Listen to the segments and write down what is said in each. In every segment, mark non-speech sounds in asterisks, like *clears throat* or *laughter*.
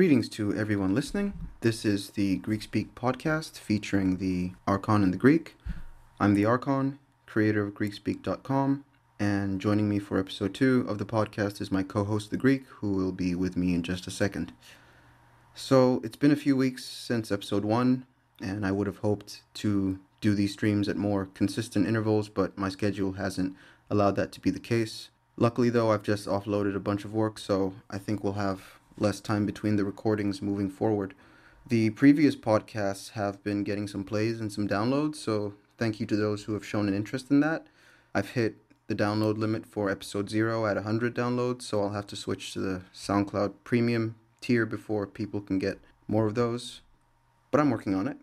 Greetings to everyone listening. This is the Greek Speak podcast featuring the Archon and the Greek. I'm the Archon, creator of GreekSpeak.com, and joining me for episode two of the podcast is my co host, the Greek, who will be with me in just a second. So, it's been a few weeks since episode one, and I would have hoped to do these streams at more consistent intervals, but my schedule hasn't allowed that to be the case. Luckily, though, I've just offloaded a bunch of work, so I think we'll have less time between the recordings moving forward. The previous podcasts have been getting some plays and some downloads, so thank you to those who have shown an interest in that. I've hit the download limit for episode 0 at 100 downloads, so I'll have to switch to the SoundCloud premium tier before people can get more of those. But I'm working on it.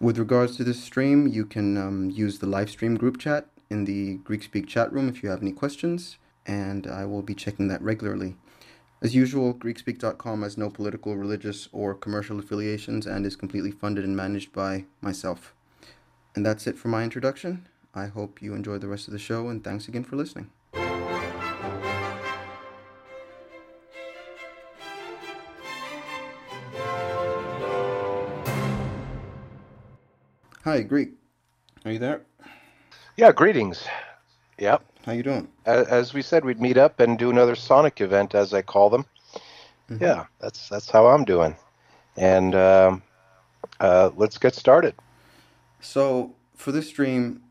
With regards to this stream, you can um, use the live stream group chat in the Greek Speak chat room if you have any questions, and I will be checking that regularly. As usual, GreekSpeak.com has no political, religious, or commercial affiliations and is completely funded and managed by myself. And that's it for my introduction. I hope you enjoy the rest of the show, and thanks again for listening. Hi, Greek. Are you there? Yeah, greetings. Yep. How you doing? As we said, we'd meet up and do another Sonic event, as I call them. Mm-hmm. Yeah, that's that's how I'm doing. And um, uh, let's get started. So for this stream,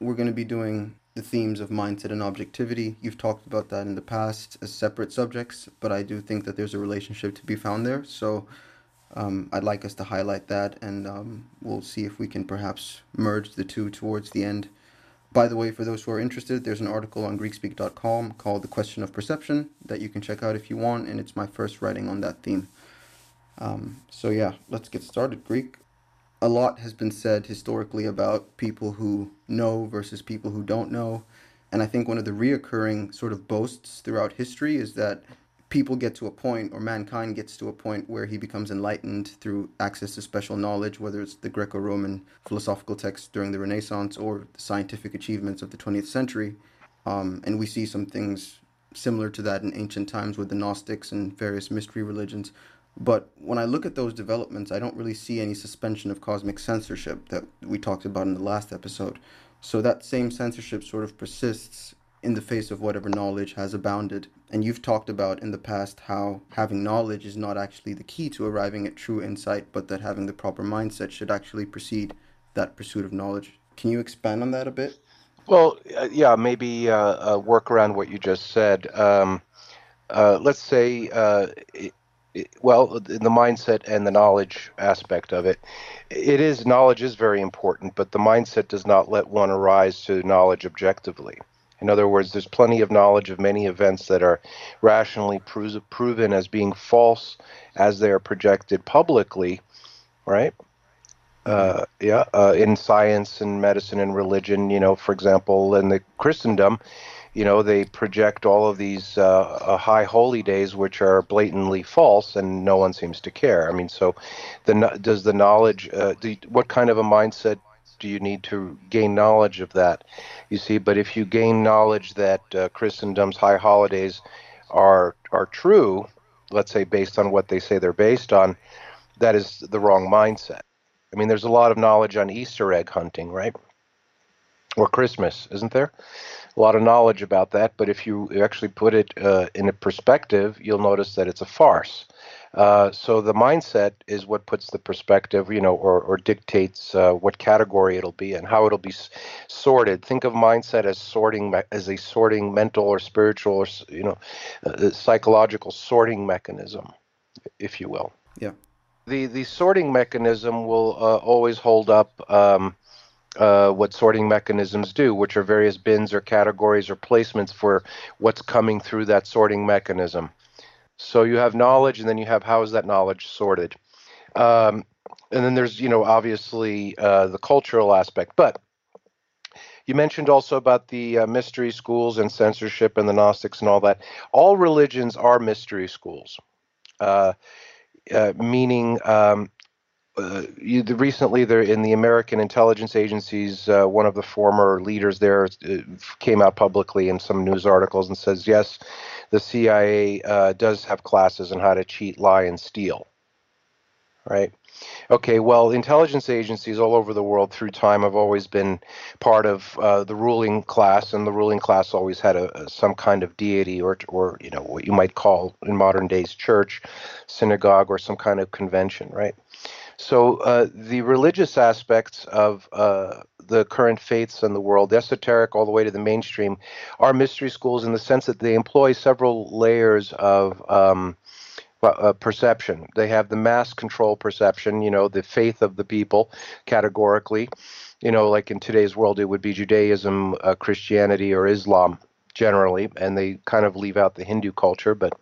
we're going to be doing the themes of mindset and objectivity. You've talked about that in the past as separate subjects, but I do think that there's a relationship to be found there. So um, I'd like us to highlight that, and um, we'll see if we can perhaps merge the two towards the end. By the way, for those who are interested, there's an article on GreekSpeak.com called The Question of Perception that you can check out if you want, and it's my first writing on that theme. Um, so, yeah, let's get started. Greek. A lot has been said historically about people who know versus people who don't know. And I think one of the reoccurring sort of boasts throughout history is that people get to a point, or mankind gets to a point, where he becomes enlightened through access to special knowledge, whether it's the Greco Roman philosophical texts during the Renaissance or the scientific achievements of the 20th century. Um, and we see some things similar to that in ancient times with the Gnostics and various mystery religions. But when I look at those developments, I don't really see any suspension of cosmic censorship that we talked about in the last episode. So that same censorship sort of persists in the face of whatever knowledge has abounded. And you've talked about in the past how having knowledge is not actually the key to arriving at true insight, but that having the proper mindset should actually precede that pursuit of knowledge. Can you expand on that a bit? Well, uh, yeah, maybe uh, uh, work around what you just said. Um, uh, let's say, uh, it, it, well, the mindset and the knowledge aspect of it, it is knowledge is very important, but the mindset does not let one arise to knowledge objectively. In other words, there's plenty of knowledge of many events that are rationally pro- proven as being false as they are projected publicly, right? Uh, yeah, uh, in science and medicine and religion, you know, for example, in the Christendom, you know, they project all of these uh, uh high holy days which are blatantly false, and no one seems to care. I mean, so the does the knowledge, uh, what kind of a mindset do you need to gain knowledge of that? You see, but if you gain knowledge that uh, Christendom's high holidays are are true, let's say based on what they say they're based on, that is the wrong mindset. I mean, there's a lot of knowledge on Easter egg hunting, right? Or Christmas, isn't there? A lot of knowledge about that, but if you actually put it uh, in a perspective, you'll notice that it's a farce. Uh, so the mindset is what puts the perspective, you know, or, or dictates uh, what category it'll be and how it'll be s- sorted. Think of mindset as sorting me- as a sorting mental or spiritual or you know, uh, psychological sorting mechanism, if you will. Yeah. The the sorting mechanism will uh, always hold up. Um, uh, what sorting mechanisms do, which are various bins or categories or placements for what's coming through that sorting mechanism. So you have knowledge, and then you have how is that knowledge sorted. Um, and then there's, you know, obviously uh, the cultural aspect. But you mentioned also about the uh, mystery schools and censorship and the Gnostics and all that. All religions are mystery schools, uh, uh meaning um, uh, you, the, recently there in the American intelligence agencies, uh, one of the former leaders there uh, came out publicly in some news articles and says, yes, the CIA uh, does have classes on how to cheat, lie, and steal. Right? Okay, well, intelligence agencies all over the world through time have always been part of uh, the ruling class, and the ruling class always had a, a, some kind of deity, or, or you know what you might call in modern days church, synagogue, or some kind of convention, right? So uh, the religious aspects of uh, the current faiths in the world, esoteric all the way to the mainstream, are mystery schools in the sense that they employ several layers of um, uh, perception. They have the mass control perception, you know, the faith of the people categorically. You know, like in today's world, it would be Judaism, uh, Christianity, or Islam generally, and they kind of leave out the Hindu culture, but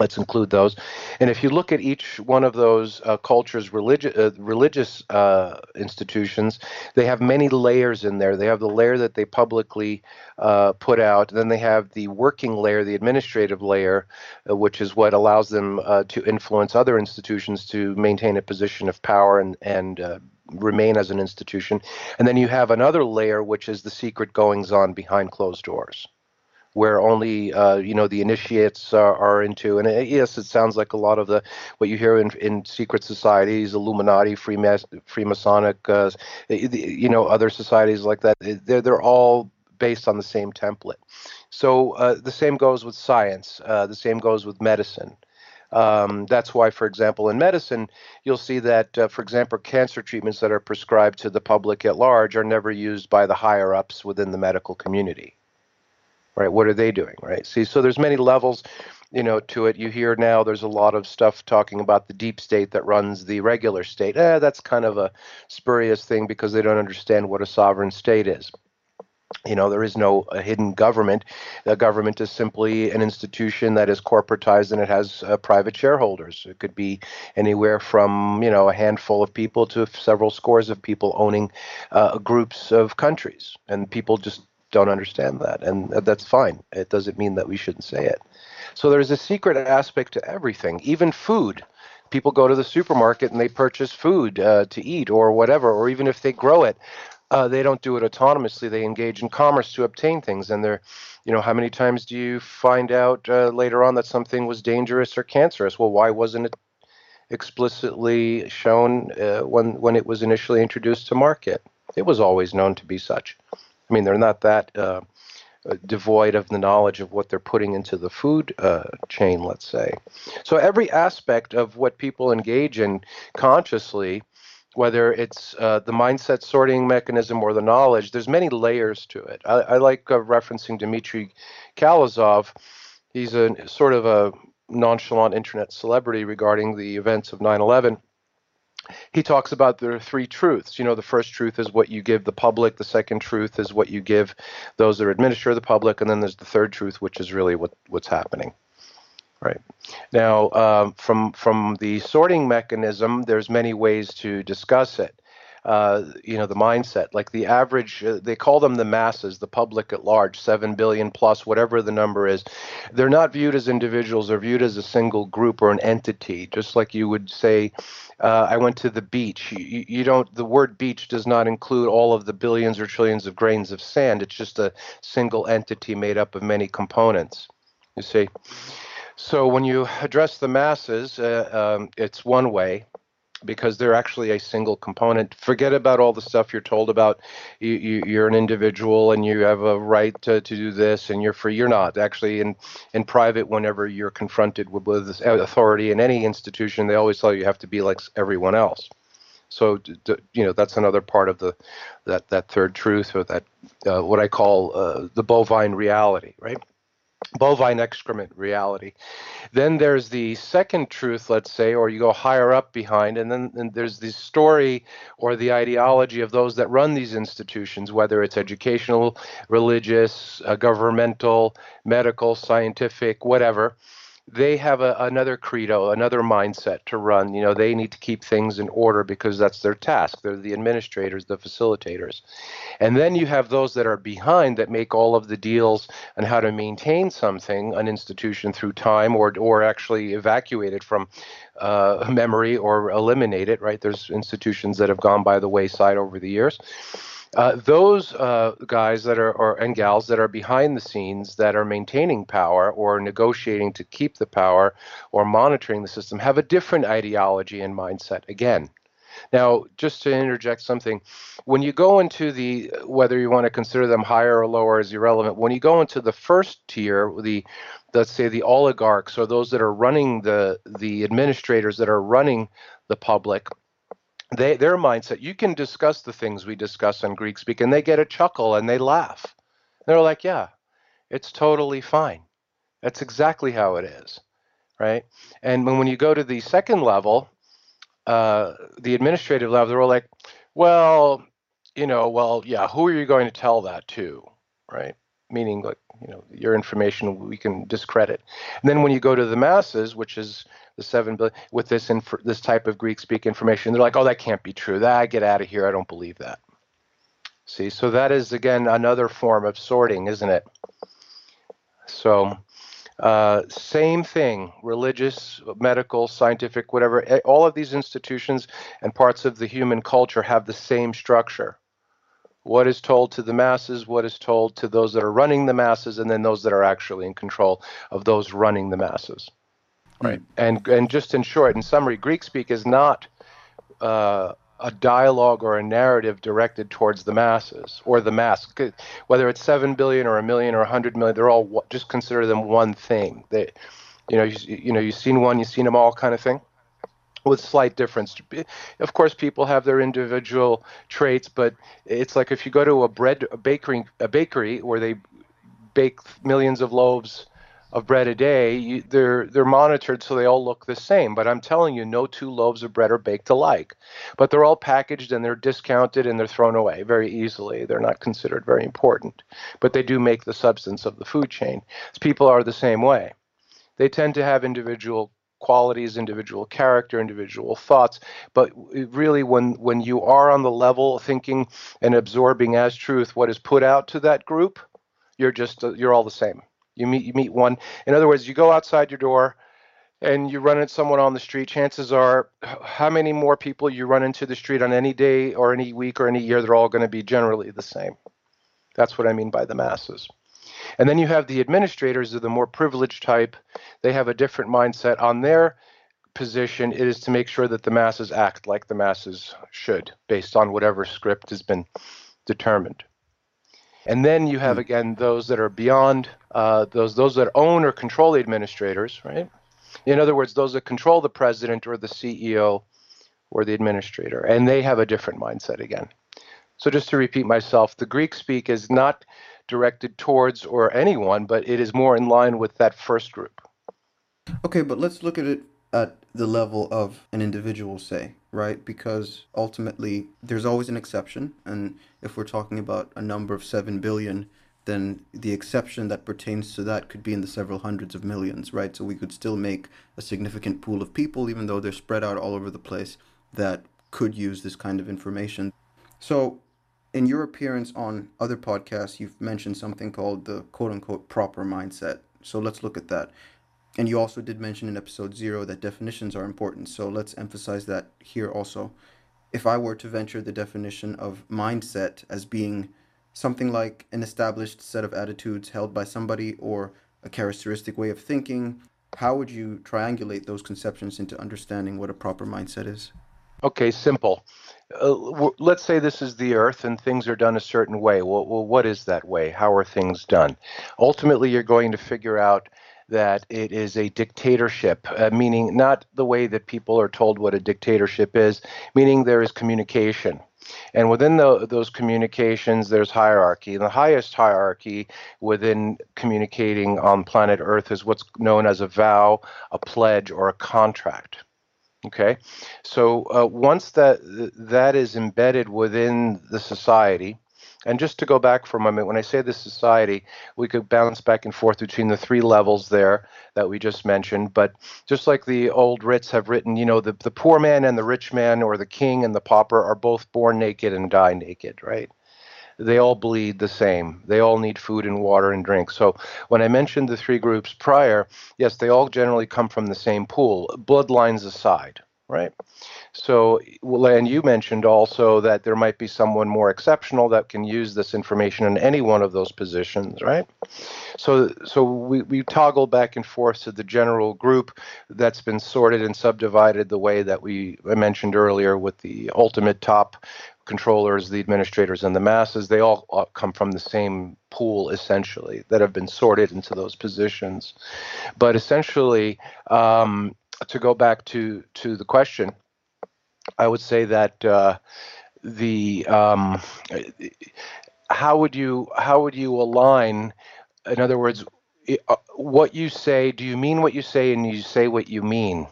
Let's include those. And if you look at each one of those uh, cultures' religi- uh, religious uh, institutions, they have many layers in there. They have the layer that they publicly uh, put out, then they have the working layer, the administrative layer, uh, which is what allows them uh, to influence other institutions to maintain a position of power and, and remain as an institution. And then you have another layer, which is the secret goings on behind closed doors where only uh, you know the initiates are, are into. And it, uh, yes, it sounds like a lot of the what you hear in, in secret societies, Illuminati, Freemas- Freemasonic, uh, you know, other societies like that. They're they're all based on the same template. So uh, the same goes with science. Uh, the same goes with medicine. Um, that's why, for example, in medicine, you'll see that, uh, for example, cancer treatments that are prescribed to the public at large are never used by the higher ups within the medical community right? What are they doing, right? See, so there's many levels, you know, to it. You hear now there's a lot of stuff talking about the deep state that runs the regular state. Eh, that's kind of a spurious thing because they don't understand what a sovereign state is. You know, there is no hidden government. The government is simply an institution that is corporatized and it has uh, private shareholders. It could be anywhere from, you know, a handful of people to several scores of people owning uh, groups of countries. And people just don't understand that, and that's fine. It doesn't mean that we shouldn't say it. So there's a secret aspect to everything, even food. People go to the supermarket and they purchase food uh, to eat or whatever, or even if they grow it, uh, they don't do it autonomously. They engage in commerce to obtain things, and they're, you know, how many times do you find out uh, later on that something was dangerous or cancerous? Well, why wasn't it explicitly shown uh, when when it was initially introduced to market? It was always known to be such. I mean, they're not that uh, uh, devoid of the knowledge of what they're putting into the food uh, chain, let's say. So every aspect of what people engage in consciously, whether it's uh, the mindset sorting mechanism or the knowledge, there's many layers to it. I, I like uh, referencing Dmitry Khalezov. He's a sort of a nonchalant internet celebrity regarding the events of 9 11 he talks about there are three truths. You know, the first truth is what you give the public, the second truth is what you give those that administer the public, and then there's the third truth, which is really what, what's happening. Right now, um, from from the sorting mechanism, there's many ways to discuss it uh, you know the mindset. Like the average uh, they call them the masses the public at large 7 billion plus whatever the number is. They're not viewed as individuals they're viewed as a single group or an entity just like you would say uh, i went to the beach. You, you don't the word beach does not include all of the billions or trillions of grains of sand. It's just a single entity made up of many components you see? So when you address the masses, uh, um, it's one way because they're actually a single component. Forget about all the stuff you're told about. You, you, are an individual and you have a right to, to do this and you're free. You're not actually in in private. Whenever you're confronted with, with authority in any institution, they always tell you you have to be like everyone else. So you know that's another part of the that that third truth or that uh, what I call uh, the bovine reality, right? Bovine excrement reality. Then there's the second truth, let's say, or you go higher up behind, and then and there's the story or the ideology of those that run these institutions, whether it's educational, religious, uh, governmental, medical, scientific, whatever they have a, another credo, another mindset to run. You know, they need to keep things in order because that's their task. They're the administrators, the facilitators. And then you have those that are behind that make all of the deals on how to maintain something, an institution through time, or or actually evacuate it from uh, memory or eliminate it. Right? There's institutions that have gone by the wayside over the years. Uh, those uh, guys that are or and gals that are behind the scenes that are maintaining power or negotiating to keep the power or monitoring the system have a different ideology and mindset again. Now just to interject something when you go into the whether you want to consider them higher or lower is irrelevant when you go into the first tier the let's say the oligarchs or those that are running the the administrators that are running the public they their mindset you can discuss the things we discuss on greek speak and they get a chuckle and they laugh. They're like yeah it's totally fine. That's exactly how it is. Right? And when, when you go to the second level uh, the administrative level they're all like well you know well yeah who are you going to tell that to? Right? Meaning like you know your information we can discredit. And then when you go to the masses which is the seven billion with this inf- this type of Greek speak information. They're like, oh, that can't be true. That get out of here. I don't believe that. See, so that is again another form of sorting, isn't it? So, uh, same thing, religious, medical, scientific, whatever. All of these institutions and parts of the human culture have the same structure. What is told to the masses, what is told to those that are running the masses, and then those that are actually in control of those running the masses. Right. And and just in short, in summary, Greek speak is not uh, a dialogue or a narrative directed towards the masses or the mass. Whether it's seven billion or a million or a hundred million, they're all just consider them one thing. They, you know, you, you know, you've seen one, you've seen them all, kind of thing with slight difference. Of course, people have their individual traits, but it's like if you go to a bread a bakery a bakery where they bake millions of loaves of bread a day, you, they're they're monitored so they all look the same. But I'm telling you, no two loaves of bread are baked alike. But they're all packaged and they're discounted and they're thrown away very easily. They're not considered very important, but they do make the substance of the food chain. People are the same way. They tend to have individual qualities, individual character, individual thoughts. But really, when when you are on the level thinking and absorbing as truth what is put out to that group, you're just uh, you're all the same you meet you meet one. In other words, you go outside your door and you run into someone on the street, chances are how many more people you run into the street on any day or any week or any year, they're all going to be generally the same. That's what I mean by the masses. And then you have the administrators of the more privileged type. They have a different mindset on their position. It is to make sure that the masses act like the masses should, based on whatever script has been determined. And then you have hmm. again those that are beyond uh, those those that own or control the administrators, right? In other words, those that control the president or the CEO or the administrator, and they have a different mindset again. So just to repeat myself, the Greek speak is not directed towards or anyone, but it is more in line with that first group. Okay, but let's look at it at the level of an individual, say, right? Because ultimately, there's always an exception. And if we're talking about a number of 7 billion, then the exception that pertains to that could be in the several hundreds of millions, right? So we could still make a significant pool of people, even though they're spread out all over the place, that could use this kind of information. So, in your appearance on other podcasts, you've mentioned something called the quote unquote proper mindset. So, let's look at that. And you also did mention in episode zero that definitions are important. So let's emphasize that here also. If I were to venture the definition of mindset as being something like an established set of attitudes held by somebody or a characteristic way of thinking, how would you triangulate those conceptions into understanding what a proper mindset is? Okay, simple. Uh, let's say this is the earth and things are done a certain way. Well, well, what is that way? How are things done? Ultimately, you're going to figure out that it is a dictatorship, uh, meaning not the way that people are told what a dictatorship is, meaning there is communication. And within the, those communications, there's hierarchy. And the highest hierarchy within communicating on planet Earth is what's known as a vow, a pledge, or a contract. Okay, so uh, once that that is embedded within the society, and just to go back for a moment, when I say the society, we could bounce back and forth between the three levels there that we just mentioned. But just like the old writs have written, you know, the, the poor man and the rich man, or the king and the pauper, are both born naked and die naked, right? They all bleed the same. They all need food and water and drink. So when I mentioned the three groups prior, yes, they all generally come from the same pool, bloodlines aside right? So, and you mentioned also that there might be someone more exceptional that can use this information in any one of those positions, right? So, so we, we toggle back and forth to the general group that's been sorted and subdivided the way that we mentioned earlier with the ultimate top controllers, the administrators, and the masses, they all uh, come from the same pool essentially that have been sorted into those positions. But essentially, um, to go back to to the question, I would say that uh, the um, how would you how would you align? In other words, uh, what you say. Do you mean what you say, and you say what you mean?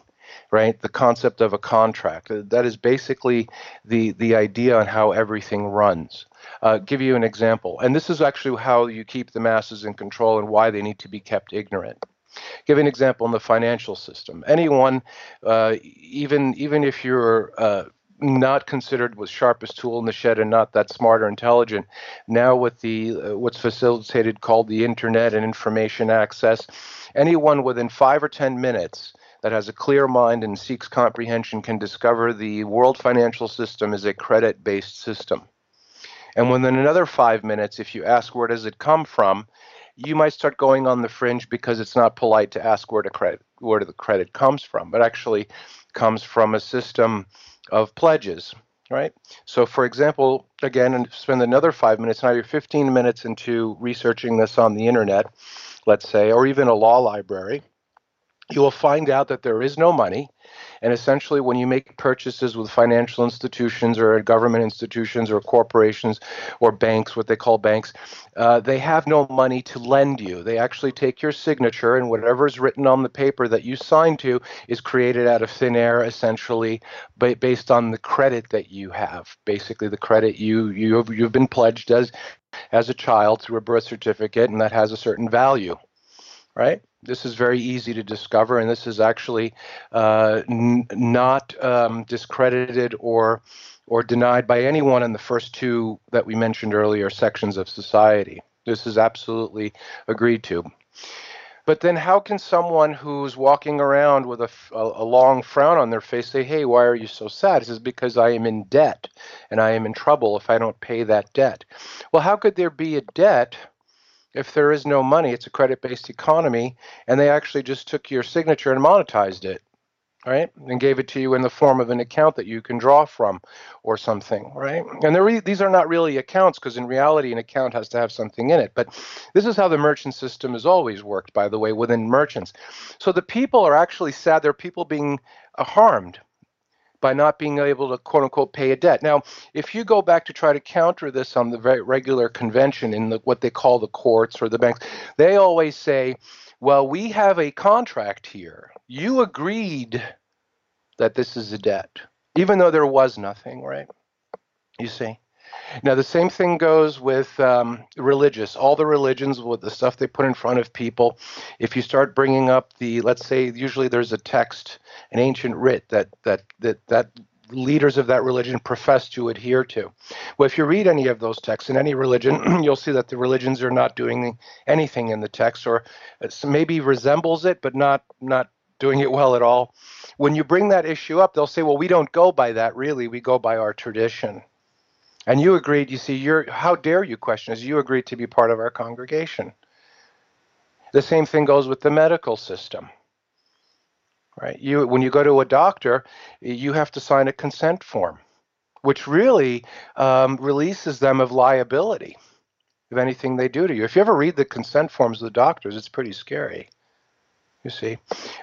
right? The concept of a contract. That is basically the the idea on how everything runs. Uh, give you an example, and this is actually how you keep the masses in control and why they need to be kept ignorant. Give an example in the financial system. Anyone, uh, even even if you're uh, not considered was sharpest tool in the shed and not that smart or intelligent. Now with the uh, what's facilitated called the internet and information access, anyone within five or ten minutes that has a clear mind and seeks comprehension can discover the world financial system is a credit based system. And within another five minutes, if you ask where does it come from, you might start going on the fringe because it's not polite to ask where the credit where the credit comes from, but actually comes from a system of pledges, right? So, for example, again, and spend another five minutes. Now you're 15 minutes into researching this on the internet, let's say, or even a law library you will find out that there is no money. And essentially, when you make purchases with financial institutions or government institutions or corporations or banks, what they call banks, uh, they have no money to lend you. They actually take your signature, and whatever is written on the paper that you sign to is created out of thin air, essentially, based on the credit that you have. Basically, the credit you you have, you've been pledged as as a child through a birth certificate, and that has a certain value, right? This is very easy to discover, and this is actually uh, n- not um, discredited or or denied by anyone in the first two that we mentioned earlier sections of society. This is absolutely agreed to. But then, how can someone who's walking around with a, a, long frown on their face say, Hey, why are you so sad? It says, Because I am in debt and I am in trouble if I don't pay that debt. Well, how could there be a debt if there is no money, it's a credit based economy, and they actually just took your signature and monetized it, right? And gave it to you in the form of an account that you can draw from or something, right? And re- these are not really accounts because in reality, an account has to have something in it. But this is how the merchant system has always worked, by the way, within merchants. So the people are actually sad. There are people being uh, harmed by not being able to quote unquote pay a debt. Now, if you go back to try to counter this on the very regular convention in the, what they call the courts or the banks, they always say, well, we have a contract here. You agreed that this is a debt, even though there was nothing, right? You see? Now, the same thing goes with um, religious. All the religions, with the stuff they put in front of people, if you start bringing up the, let's say, usually there's a text, an ancient writ that that that that leaders of that religion profess to adhere to. Well, if you read any of those texts in any religion, *clears throat* you'll see that the religions are not doing anything in the text, or maybe resembles it, but not not doing it well at all. When you bring that issue up, they'll say, "Well, we don't go by that. Really, we go by our tradition." And you agreed, you see, how dare you question us? You agreed to be part of our congregation. The same thing goes with the medical system. Right? You when you go to a doctor, you have to sign a consent form, which really um, releases them of liability of anything they do to you. If you ever read the consent forms of the doctors, it's pretty scary. You see,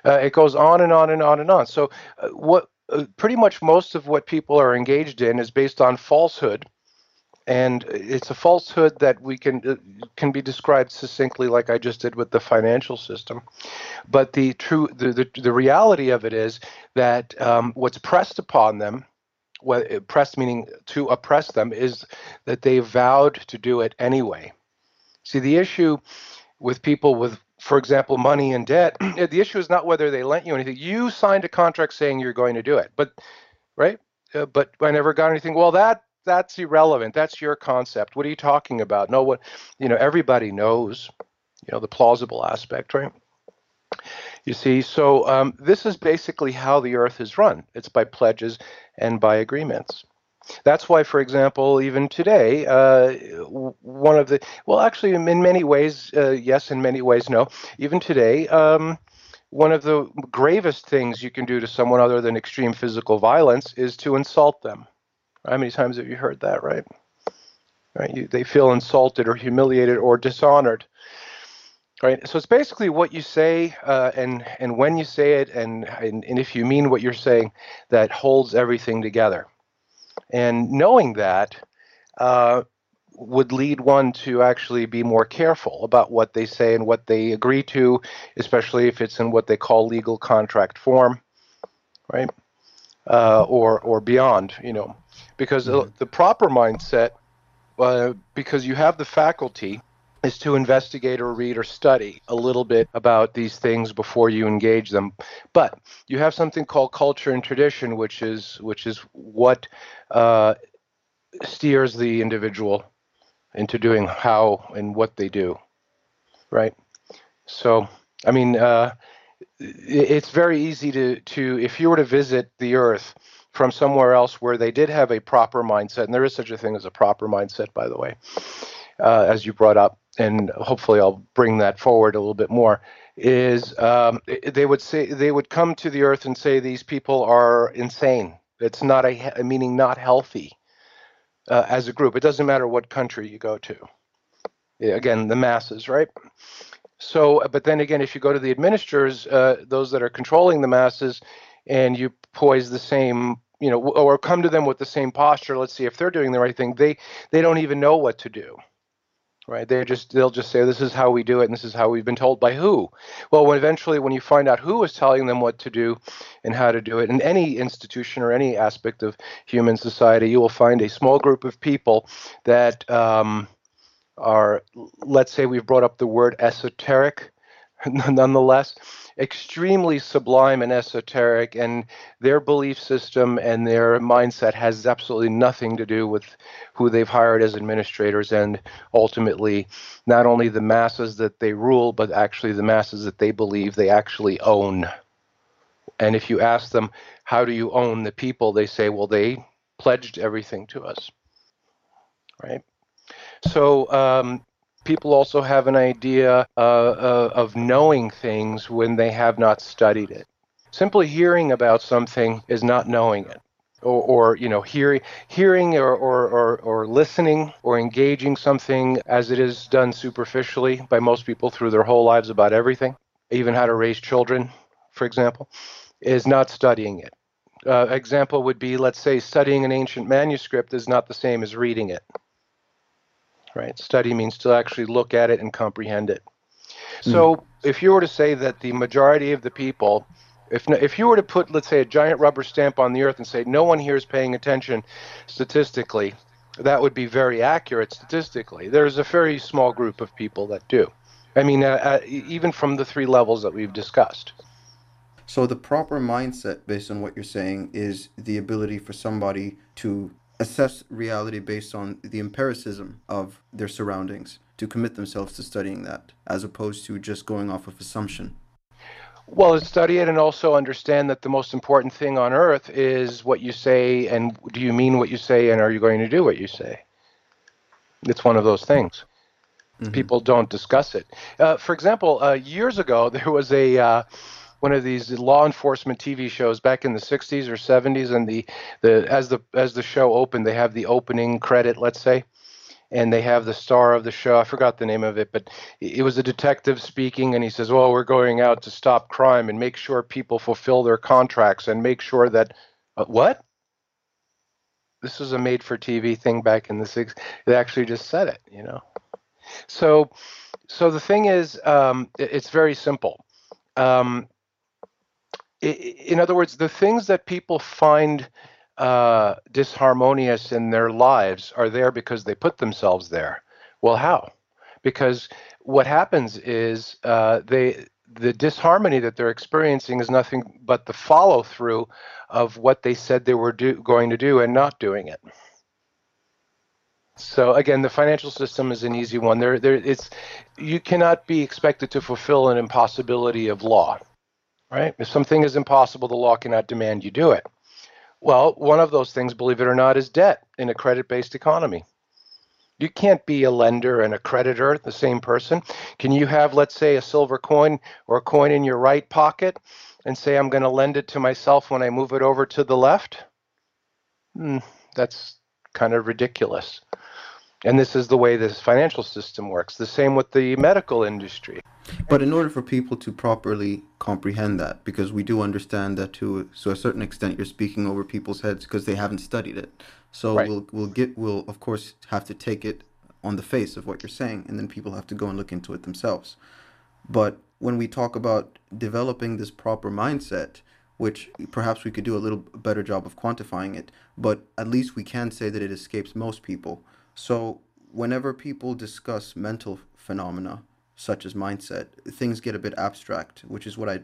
uh, it goes on and on and on and on. So, uh, what uh, pretty much most of what people are engaged in is based on falsehood and it's a falsehood that we can uh, can be described succinctly like I just did with the financial system. But the true the, the, the reality of it is that um, what's pressed upon them what uh, pressed meaning to oppress them is that they vowed to do it anyway. See the issue with people with for example money and debt *clears throat* the issue is not whether they lent you anything. You signed a contract saying you're going to do it but right? Uh, but I never got anything. Well that that's irrelevant. That's your concept. What are you talking about? No, what you know, everybody knows, you know, the plausible aspect, right? You see, so um, this is basically how the earth is run. It's by pledges and by agreements. That's why, for example, even today, uh, one of the, well, actually, in many ways, uh, yes, in many ways, no. Even today, um, one of the gravest things you can do to someone other than extreme physical violence is to insult them. How many times have you heard that, right? Right? You, they feel insulted or humiliated or dishonored. Right? So it's basically what you say uh, and and when you say it and, and and if you mean what you're saying that holds everything together. And knowing that uh, would lead one to actually be more careful about what they say and what they agree to especially if it's in what they call legal contract form right? Uh, or or beyond you know because mm-hmm. the, the proper mindset uh, because you have the faculty is to investigate or read or study a little bit about these things before you engage them. But you have something called culture and tradition, which is which is what uh, steers the individual into doing how and what they do, right? So, I mean, uh, it's very easy to to if you were to visit the Earth from somewhere else where they did have a proper mindset, and there is such a thing as a proper mindset, by the way, uh, as you brought up and hopefully I'll bring that forward a little bit more, is um, they would say they would come to the earth and say these people are insane. It's not a meaning not healthy uh, as a group. It doesn't matter what country you go to. Again, the masses, right? So, but then again, if you go to the administrators, uh, those that are controlling the masses, and you poise the same, you know, or come to them with the same posture. Let's see if they're doing the right thing. They they don't even know what to do right they just they'll just say this is how we do it and this is how we've been told by who well when eventually when you find out who is telling them what to do and how to do it in any institution or any aspect of human society you will find a small group of people that um, are let's say we've brought up the word esoteric *laughs* nonetheless extremely sublime and esoteric, and their belief system and their mindset has absolutely nothing to do with who they've hired as administrators, and ultimately, not only the masses that they rule, but actually the masses that they believe they actually own. And if you ask them, how do you own the people? They say, well, they pledged everything to us. Right? So, um, people also have an idea uh, uh, of knowing things when they have not studied it. Simply hearing about something is not knowing it. Or, or you know, hearing, hearing or, or, or, or listening or engaging something as it is done superficially by most people through their whole lives about everything, even how to raise children, for example, is not studying it. Uh, example would be, let's say, studying an ancient manuscript is not the same as reading it right? Study means to actually look at it and comprehend it. Hmm. So, mm. if you were to say that the majority of the people, if if you were to put, let's say, a giant rubber stamp on the earth and say no one here is paying attention statistically, that would be very accurate statistically. There's a very small group of people that do. I mean, uh, uh, even from the three levels that we've discussed. So, the proper mindset, based on what you're saying, is the ability for somebody to assess reality based on the empiricism of their surroundings, to commit themselves to studying that, as opposed to just going off of assumption. Well, study it and also understand that the most important thing on earth is what you say, and do you mean what you say, and are you going to do what you say? It's one of those things. Mm-hmm. People don't discuss it. Uh, for example, uh, years ago, *laughs* there was a. Uh, one of these law enforcement TV shows back in the 60s or 70s, and the, the as the as the show opened, they have the opening credit, let's say, and they have the star of the show. I forgot the name of it, but it was a detective speaking, and he says, "Well, we're going out to stop crime and make sure people fulfill their contracts and make sure that uh, what." This was a made-for-TV thing back in the 60s. It actually just said it, you know. So, so the thing is, um, it, it's very simple. Um, in other words, the things that people find uh, disharmonious in their lives are there because they put themselves there. Well, how? Because what happens is uh, they the disharmony that they're experiencing is nothing but the follow through of what they said they were do, going to do and not doing it. So again, the financial system is an easy one. There, there, it's you cannot be expected to fulfill an impossibility of law right? If something is impossible, the law cannot demand you do it. Well, one of those things, believe it or not, is debt in a credit based economy. You can't be a lender and a creditor, the same person. Can you have, let's say, a silver coin or a coin in your right pocket and say, I'm going to lend it to myself when I move it over to the left? Mm, that's kind of ridiculous. And this is the way this financial system works. The same with the medical industry. But in order for people to properly comprehend that, because we do understand that to so a certain extent you're speaking over people's heads because they haven't studied it. So right. we'll we'll get we'll of course have to take it on the face of what you're saying, and then people have to go and look into it themselves. But when we talk about developing this proper mindset, which perhaps we could do a little better job of quantifying it, but at least we can say that it escapes most people. So whenever people discuss mental phenomena such as mindset, things get a bit abstract, which is what I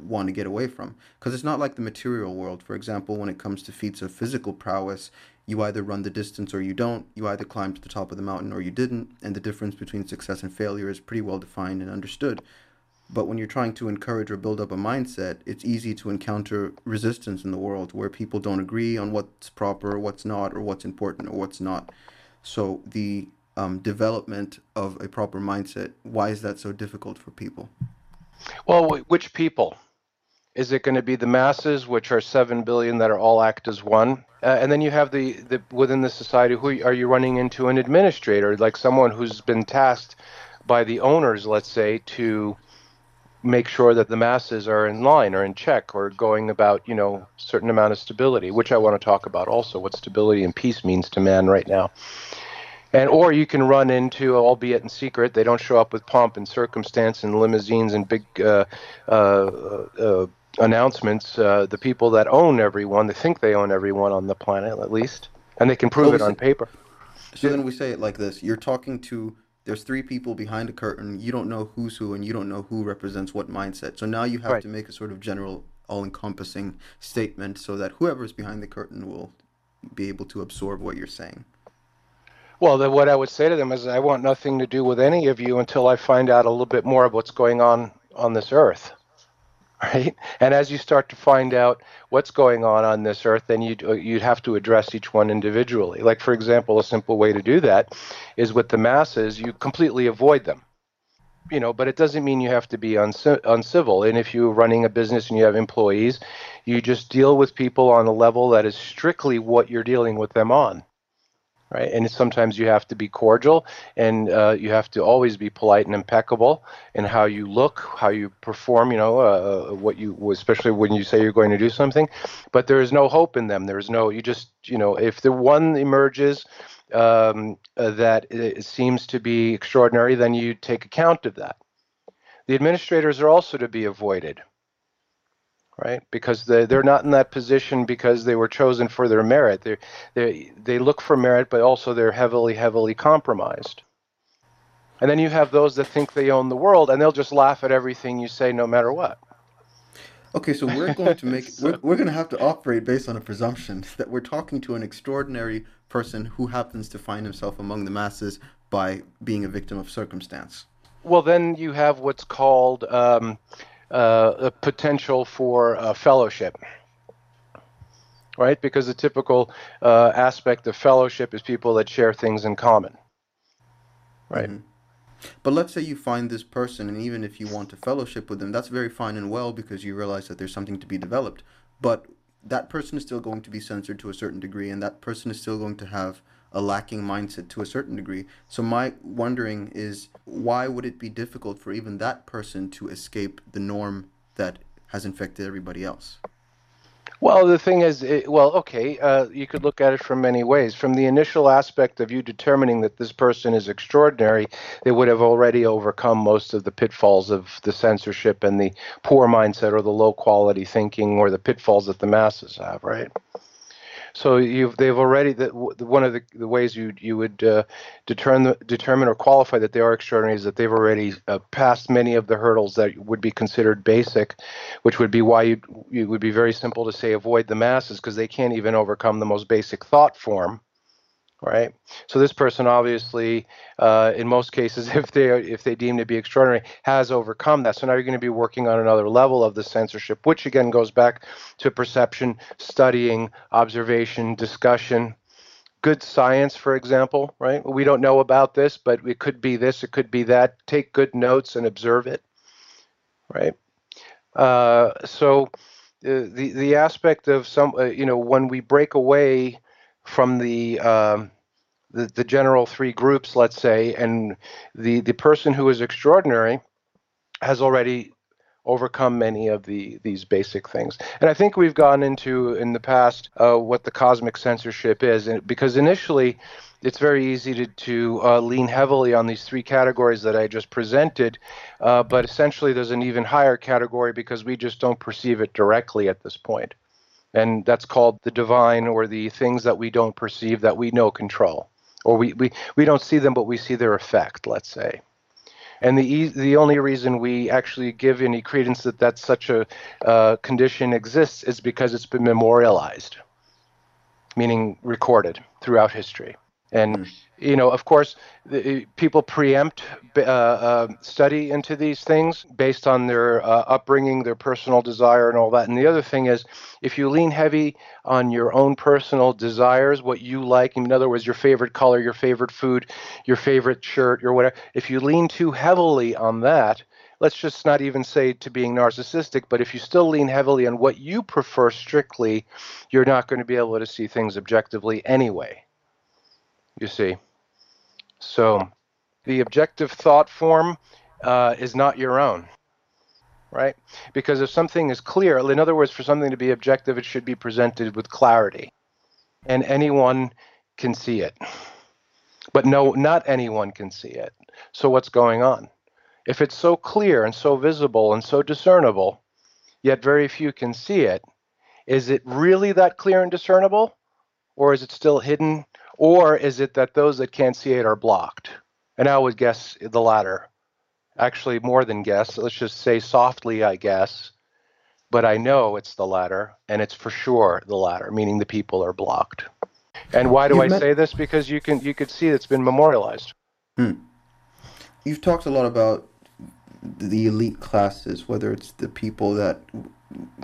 want to get away from. Because it's not like the material world. For example, when it comes to feats of physical prowess, you either run the distance or you don't. You either climb to the top of the mountain or you didn't. And the difference between success and failure is pretty well defined and understood. But when you're trying to encourage or build up a mindset, it's easy to encounter resistance in the world where people don't agree on what's proper, what's not, or what's important or what's not. So the um, development of a proper mindset, why is that so difficult for people? Well, which people? Is it going to be the masses, which are seven billion that are all act as one? Uh, and then you have the, the within the society, who are you running into an administrator, like someone who's been tasked by the owners, let's say, to make sure that the masses are in line or in check or going about, you know, certain amount of stability, which I want to talk about also, what stability and peace means to man right now. And or you can run into, albeit in secret, they don't show up with pomp and circumstance and limousines and big uh, uh, uh, announcements. Uh, the people that own everyone, they think they own everyone on the planet, at least, and they can prove so it on paper. So then we say it like this: You're talking to. There's three people behind a curtain. You don't know who's who, and you don't know who represents what mindset. So now you have right. to make a sort of general, all-encompassing statement, so that whoever's behind the curtain will be able to absorb what you're saying. Well, what I would say to them is, I want nothing to do with any of you until I find out a little bit more of what's going on on this earth. *laughs* Right? And as you start to find out what's going on on this earth, then you'd, uh, you'd have to address each one individually. Like, for example, a simple way to do that is with the masses, you completely avoid them you know, but it doesn't mean you have to be unci- uncivil. And if you're running a business and you have employees, you just deal with people on a level that is strictly what you're dealing with them on right? And sometimes you have to be cordial, and uh, you have to always be polite and impeccable in how you look, how you perform. You know, uh, uh, what you, especially when you say you're going to do something. But there is no hope in them. There is no. You just, you know, if the one emerges um, uh, that seems to be extraordinary, then you take account of that. The administrators are also to be avoided right? Because they they're not in that position because they were chosen for their merit. They they they look for merit, but also they're heavily heavily compromised. And then you have those that think they own the world, and they'll just laugh at everything you say, no matter what. Okay, so we're going to make so, *laughs* we're, we're going to have to operate based on a presumption *laughs* that we're talking to an extraordinary person who happens to find himself among the masses by being a victim of circumstance. Well, then you have what's called um, uh, a potential for uh, fellowship right? Because the typical uh, aspect of fellowship is people that share things in common, right? Mm-hmm. But let's say you find this person, and even if you want to fellowship with them, that's very fine and well because you realize that there's something to be developed. But that person is still going to be censored to a certain degree, and that person is still going to have a lacking mindset to a certain degree. So my wondering is why would it be difficult for even that person to escape the norm that has infected everybody else? Well, the thing is, it, well, okay, uh, you could look at it from many ways. From the initial aspect of you determining that this person is extraordinary, they would have already overcome most of the pitfalls of the censorship and the poor mindset or the low quality thinking or the pitfalls that the masses have, right? So you've they've already the, one of the, the ways you you would uh, determine determine or qualify that they are extraordinary is that they've already uh, passed many of the hurdles that would be considered basic, which would be why you it would be very simple to say avoid the masses because they can't even overcome the most basic thought form right? So this person obviously, uh, in most cases, *laughs* if they are, if they deem to be extraordinary, has overcome that. So now you're going to be working on another level of the censorship, which again goes back to perception, studying, observation, discussion. Good science, for example, right? We don't know about this, but it could be this, it could be that. Take good notes and observe it, right? Uh, so uh, the the aspect of some, uh, you know, when we break away from the um, the, the general three groups, let's say, and the, the person who is extraordinary has already overcome many of the these basic things. And I think we've gone into in the past uh, what the cosmic censorship is, and because initially it's very easy to, to uh, lean heavily on these three categories that I just presented, uh, but essentially there's an even higher category because we just don't perceive it directly at this point. And that's called the divine or the things that we don't perceive that we know control or we, we, we don't see them, but we see their effect, let's say. And the, the only reason we actually give any credence that that such a uh, condition exists is because it's been memorialized, meaning recorded throughout history. And mm you know, of course, the, people preempt uh, uh, study into these things based on their uh, upbringing, their personal desire, and all that. And the other thing is, if you lean heavy on your own personal desires, what you like, in other words, your favorite color, your favorite food, your favorite shirt, your whatever, if you lean too heavily on that, let's just not even say to being narcissistic, but if you still lean heavily on what you prefer strictly, you're not going to be able to see things objectively anyway you see. So the objective thought form uh, is not your own, right? Because if something is clear, in other words, for something to be objective, it should be presented with clarity, and anyone can see it. But no, not anyone can see it. So what's going on? If it's so clear and so visible and so discernible, yet very few can see it, is it really that clear and discernible? Or is it still hidden or is it that those that can't see it are blocked? And I would guess the latter. Actually, more than guess. Let's just say softly, I guess. But I know it's the latter, and it's for sure the latter, meaning the people are blocked. And why do You've I met... say this? Because you can you could see it's been memorialized. Hmm. You've talked a lot about the elite classes, whether it's the people that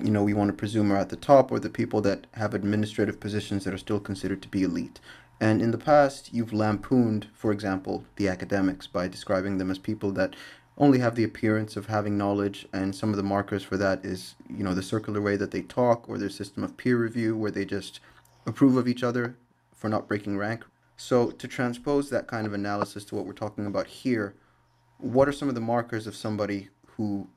you know we want to presume are at the top, or the people that have administrative positions that are still considered to be elite. And in the past, you've lampooned, for example, the academics by describing them as people that only have the appearance of having knowledge, and some of the markers for that is, you know, the circular way that they talk or their system of peer review where they just approve of each other for not breaking rank. So, to transpose that kind of analysis to what we're talking about here, what are some of the markers of somebody who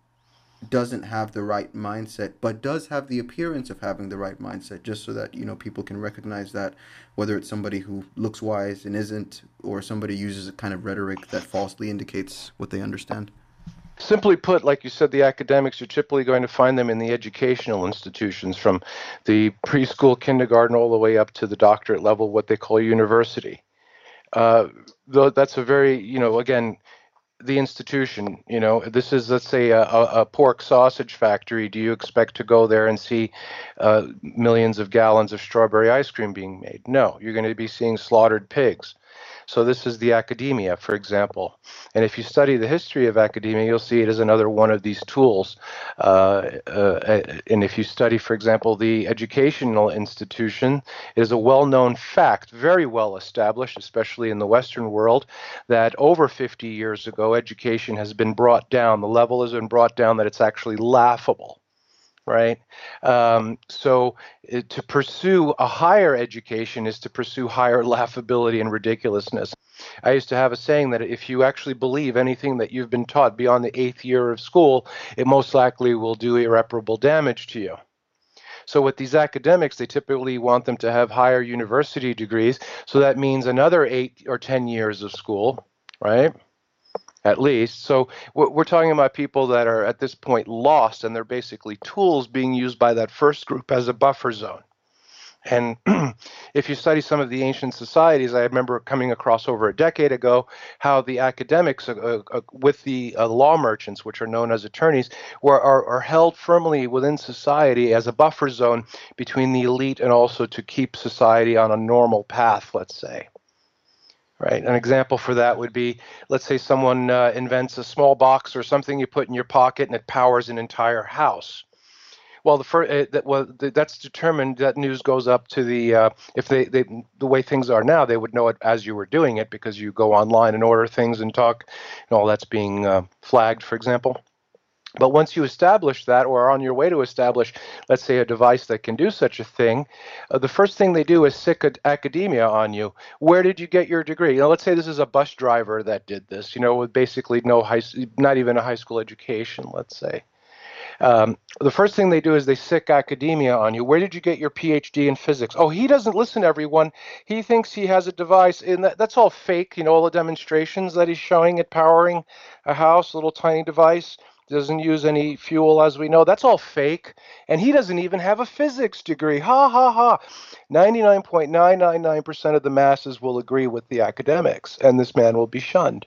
doesn't have the right mindset, but does have the appearance of having the right mindset, just so that you know people can recognize that, whether it's somebody who looks wise and isn't, or somebody uses a kind of rhetoric that falsely indicates what they understand. Simply put, like you said, the academics, you're typically going to find them in the educational institutions from the preschool, kindergarten, all the way up to the doctorate level, what they call university. Uh, though that's a very, you know, again, the institution you know this is let's say a, a, pork sausage factory. Do you expect to go there and see uh, millions of gallons of strawberry ice cream being made? No. You're going to be seeing slaughtered pigs so this is the academia, for example. And if you study the history of academia, you'll see it as another one of these tools. Uh, uh, and if you study, for example, the educational institution, it is a well-known fact, very well established, especially in the Western world, that over 50 years ago, education has been brought down. The level has been brought down that it's actually laughable right? Um, so uh, to pursue a higher education is to pursue higher *laughs* laughability and ridiculousness. I used to have a saying that if you actually believe anything that you've been taught beyond the eighth year of school, it most likely will do irreparable damage to you. So with these academics, they typically want them to have higher university degrees. So that means another eight or 10 years of school, right? At least. So we're talking about people that are at this point lost, and they're basically tools being used by that first group as a buffer zone. And *clears throat* if you study some of the ancient societies, I remember coming across over a decade ago how the academics, uh, uh, uh with the uh, law merchants, which are known as attorneys, were are, are held firmly within society as a buffer zone between the elite and also to keep society on a normal path, let's say. Right? An example for that would be, let's say someone uh, invents a small box or something you put in your pocket and it powers an entire house. Well, the first uh, that well that's determined. That news goes up to the uh, if they, they the way things are now, they would know it as you were doing it because you go online and order things and talk, and all that's being uh, flagged, for example. But once you establish that, or are on your way to establish, let's say, a device that can do such a thing, uh, the first thing they do is sic academia on you. Where did you get your degree? You know, let's say this is a bus driver that did this. You know, with basically no high, not even a high school education. Let's say. Um, the first thing they do is they sic academia on you. Where did you get your PhD in physics? Oh, he doesn't listen to everyone. He thinks he has a device, and that, that's all fake. You know, all the demonstrations that he's showing at powering a house, a little tiny device doesn't use any fuel as we know. That's all fake. And he doesn't even have a physics degree. Ha ha ha. 99.999% of the masses will agree with the academics and this man will be shunned.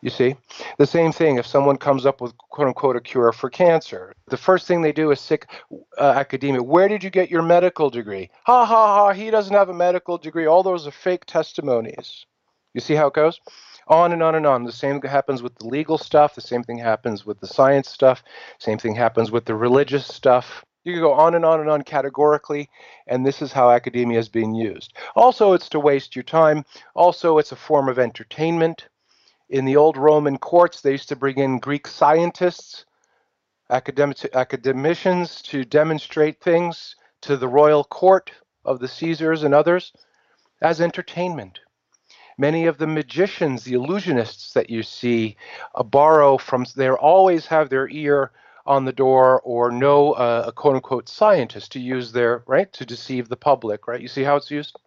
You see? The same thing if someone comes up with quote unquote a cure for cancer the first thing they do is sic uh, academia. Where did you get your medical degree? Ha ha ha. He doesn't have a medical degree. All those are fake testimonies. You see how it goes on and on and on. The same happens with the legal stuff. The same thing happens with the science stuff. Same thing happens with the religious stuff. You can go on and on and on categorically, and this is how academia is being used. Also, it's to waste your time. Also, it's a form of entertainment. In the old Roman courts, they used to bring in Greek scientists, academic, academicians to demonstrate things to the royal court of the Caesars and others as entertainment. Many of the magicians, the illusionists that you see, uh, borrow from, they always have their ear on the door or know uh, a quote unquote scientist to use their, right, to deceive the public, right? You see how it's used?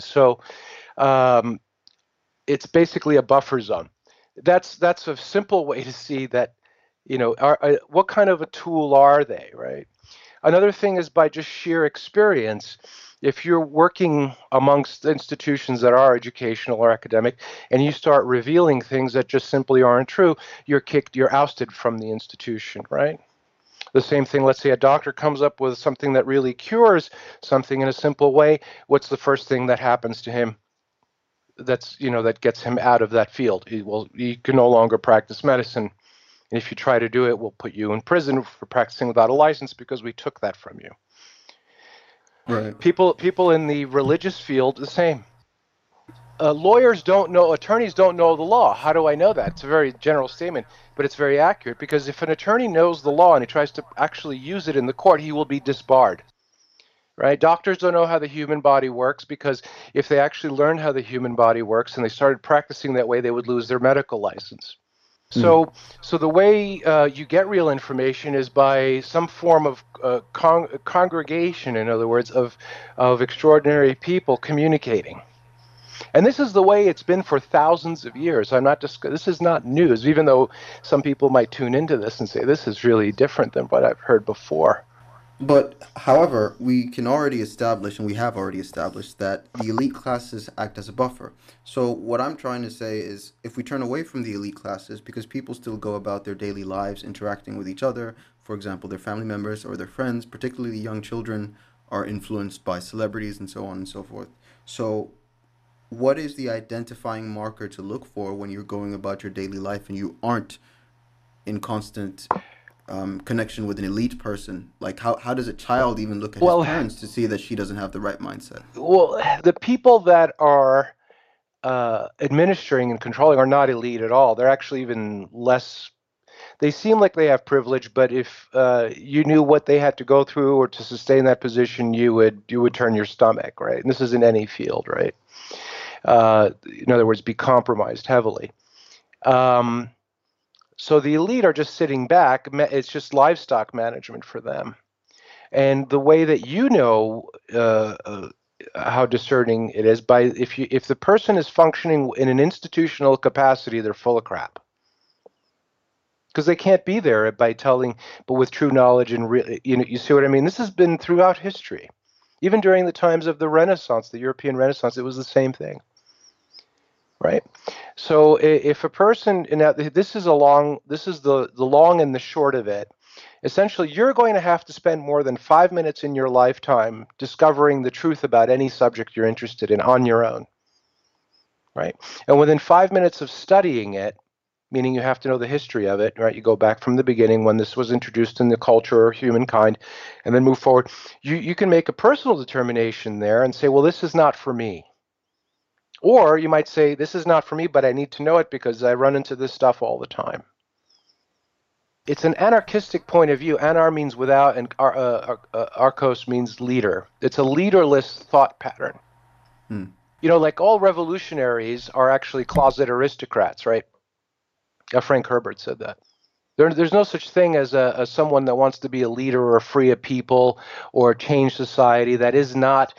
So um, it's basically a buffer zone. That's, that's a simple way to see that, you know, are, uh, what kind of a tool are they, right? Another thing is by just sheer experience if you're working amongst institutions that are educational or academic and you start revealing things that just simply aren't true, you're kicked, you're ousted from the institution, right? The same thing, let's say a doctor comes up with something that really cures something in a simple way. What's the first thing that happens to him? That's, you know, that gets him out of that field. He will, he can no longer practice medicine. And if you try to do it, we'll put you in prison for practicing without a license because we took that from you. Right. People people in the religious field the same. Uh, lawyers don't know, attorneys don't know the law. How do I know that? It's a very general statement, but it's very accurate because if an attorney knows the law and he tries to actually use it in the court, he will be disbarred. Right? Doctors don't know how the human body works because if they actually learned how the human body works and they started practicing that way, they would lose their medical license. So, mm. so the way uh, you get real information is by some form of uh, con- congregation, in other words, of of extraordinary people communicating. And this is the way it's been for thousands of years. I'm not just this is not news, even though some people might tune into this and say this is really different than what I've heard before. But, however, we can already establish, and we have already established, that the elite classes act as a buffer. So, what I'm trying to say is if we turn away from the elite classes, because people still go about their daily lives interacting with each other, for example, their family members or their friends, particularly young children, are influenced by celebrities and so on and so forth. So, what is the identifying marker to look for when you're going about your daily life and you aren't in constant um, connection with an elite person? Like, how, how does a child even look at well, his parents to see that she doesn't have the right mindset? Well, the people that are uh, administering and controlling are not elite at all. They're actually even less. They seem like they have privilege, but if uh, you knew what they had to go through or to sustain that position, you would you would turn your stomach, right? And this is in any field, right? Uh, in other words, be compromised heavily. Um, so the elite are just sitting back. It's just livestock management for them. And the way that you know uh, uh, how discerning it is by if you if the person is functioning in an institutional capacity, they're full of crap because they can't be there by telling, but with true knowledge and re, you know you see what I mean. This has been throughout history, even during the times of the Renaissance, the European Renaissance. It was the same thing right? So if a person, and this is a long, this is the the long and the short of it. Essentially, you're going to have to spend more than five minutes in your lifetime discovering the truth about any subject you're interested in on your own. right? And within five minutes of studying it, meaning you have to know the history of it, right? You go back from the beginning when this was introduced in the culture or humankind, and then move forward. You you can make a personal determination there and say, well, this is not for me. Or you might say, this is not for me, but I need to know it because I run into this stuff all the time. It's an anarchistic point of view. Anar means without, and ar, uh, uh, archos means leader. It's a leaderless thought pattern. Hmm. You know, like all revolutionaries are actually closet aristocrats, right? Uh, Frank Herbert said that. There, there's no such thing as a, a someone that wants to be a leader or free a people or change society that is not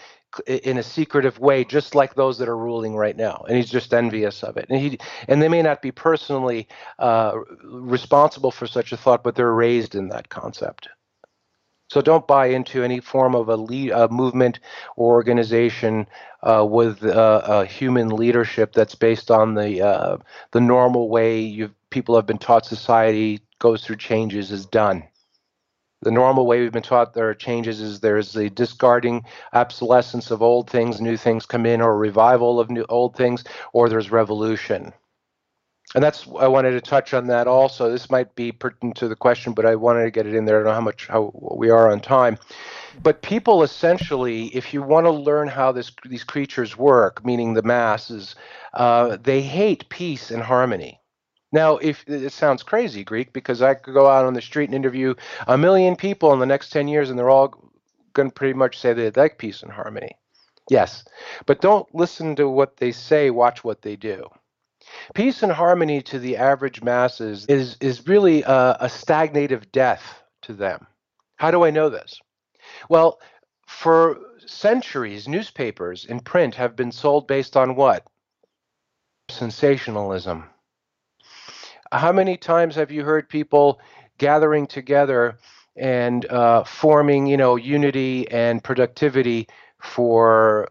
in a secretive way, just like those that are ruling right now, and he's just envious of it. And he and they may not be personally uh, responsible for such a thought, but they're raised in that concept. So don't buy into any form of a, lead, a movement or organization uh, with uh, a human leadership that's based on the uh, the normal way people have been taught society goes through changes is done. The normal way we've been taught there are changes is there's the discarding, obsolescence of old things, new things come in, or revival of new old things, or there's revolution. And that's I wanted to touch on that also. This might be pertinent to the question, but I wanted to get it in there. I don't know how much how we are on time. But people essentially, if you want to learn how this these creatures work, meaning the masses, uh, they hate peace and harmony. Now, if it sounds crazy, Greek, because I could go out on the street and interview a million people in the next 10 years, and they're all going to pretty much say they like peace and harmony. Yes, but don't listen to what they say, watch what they do. Peace and harmony to the average masses is, is really a, a stagnative death to them. How do I know this? Well, for centuries, newspapers in print have been sold based on what? Sensationalism how many times have you heard people gathering together and uh, forming, you know, unity and productivity for,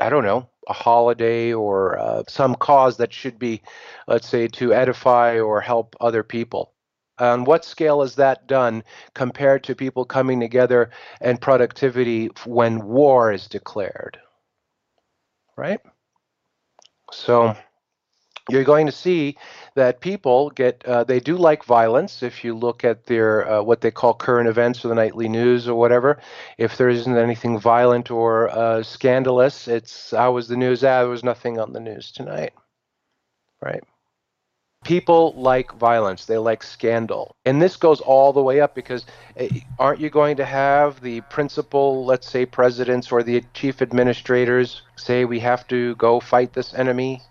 I don't know, a holiday or uh, some cause that should be, let's say, to edify or help other people? On what scale is that done compared to people coming together and productivity when war is declared? Right? So you're going to see that people get uh, they do like violence. If you look at their uh, what they call current events or the nightly news or whatever if there isn't anything violent or uh, scandalous it's how was the news? Ah there was nothing on the news tonight. Right? People like violence. They like scandal. And this goes all the way up because eh, aren't you going to have the principal let's say presidents or the chief administrators say we have to go fight this enemy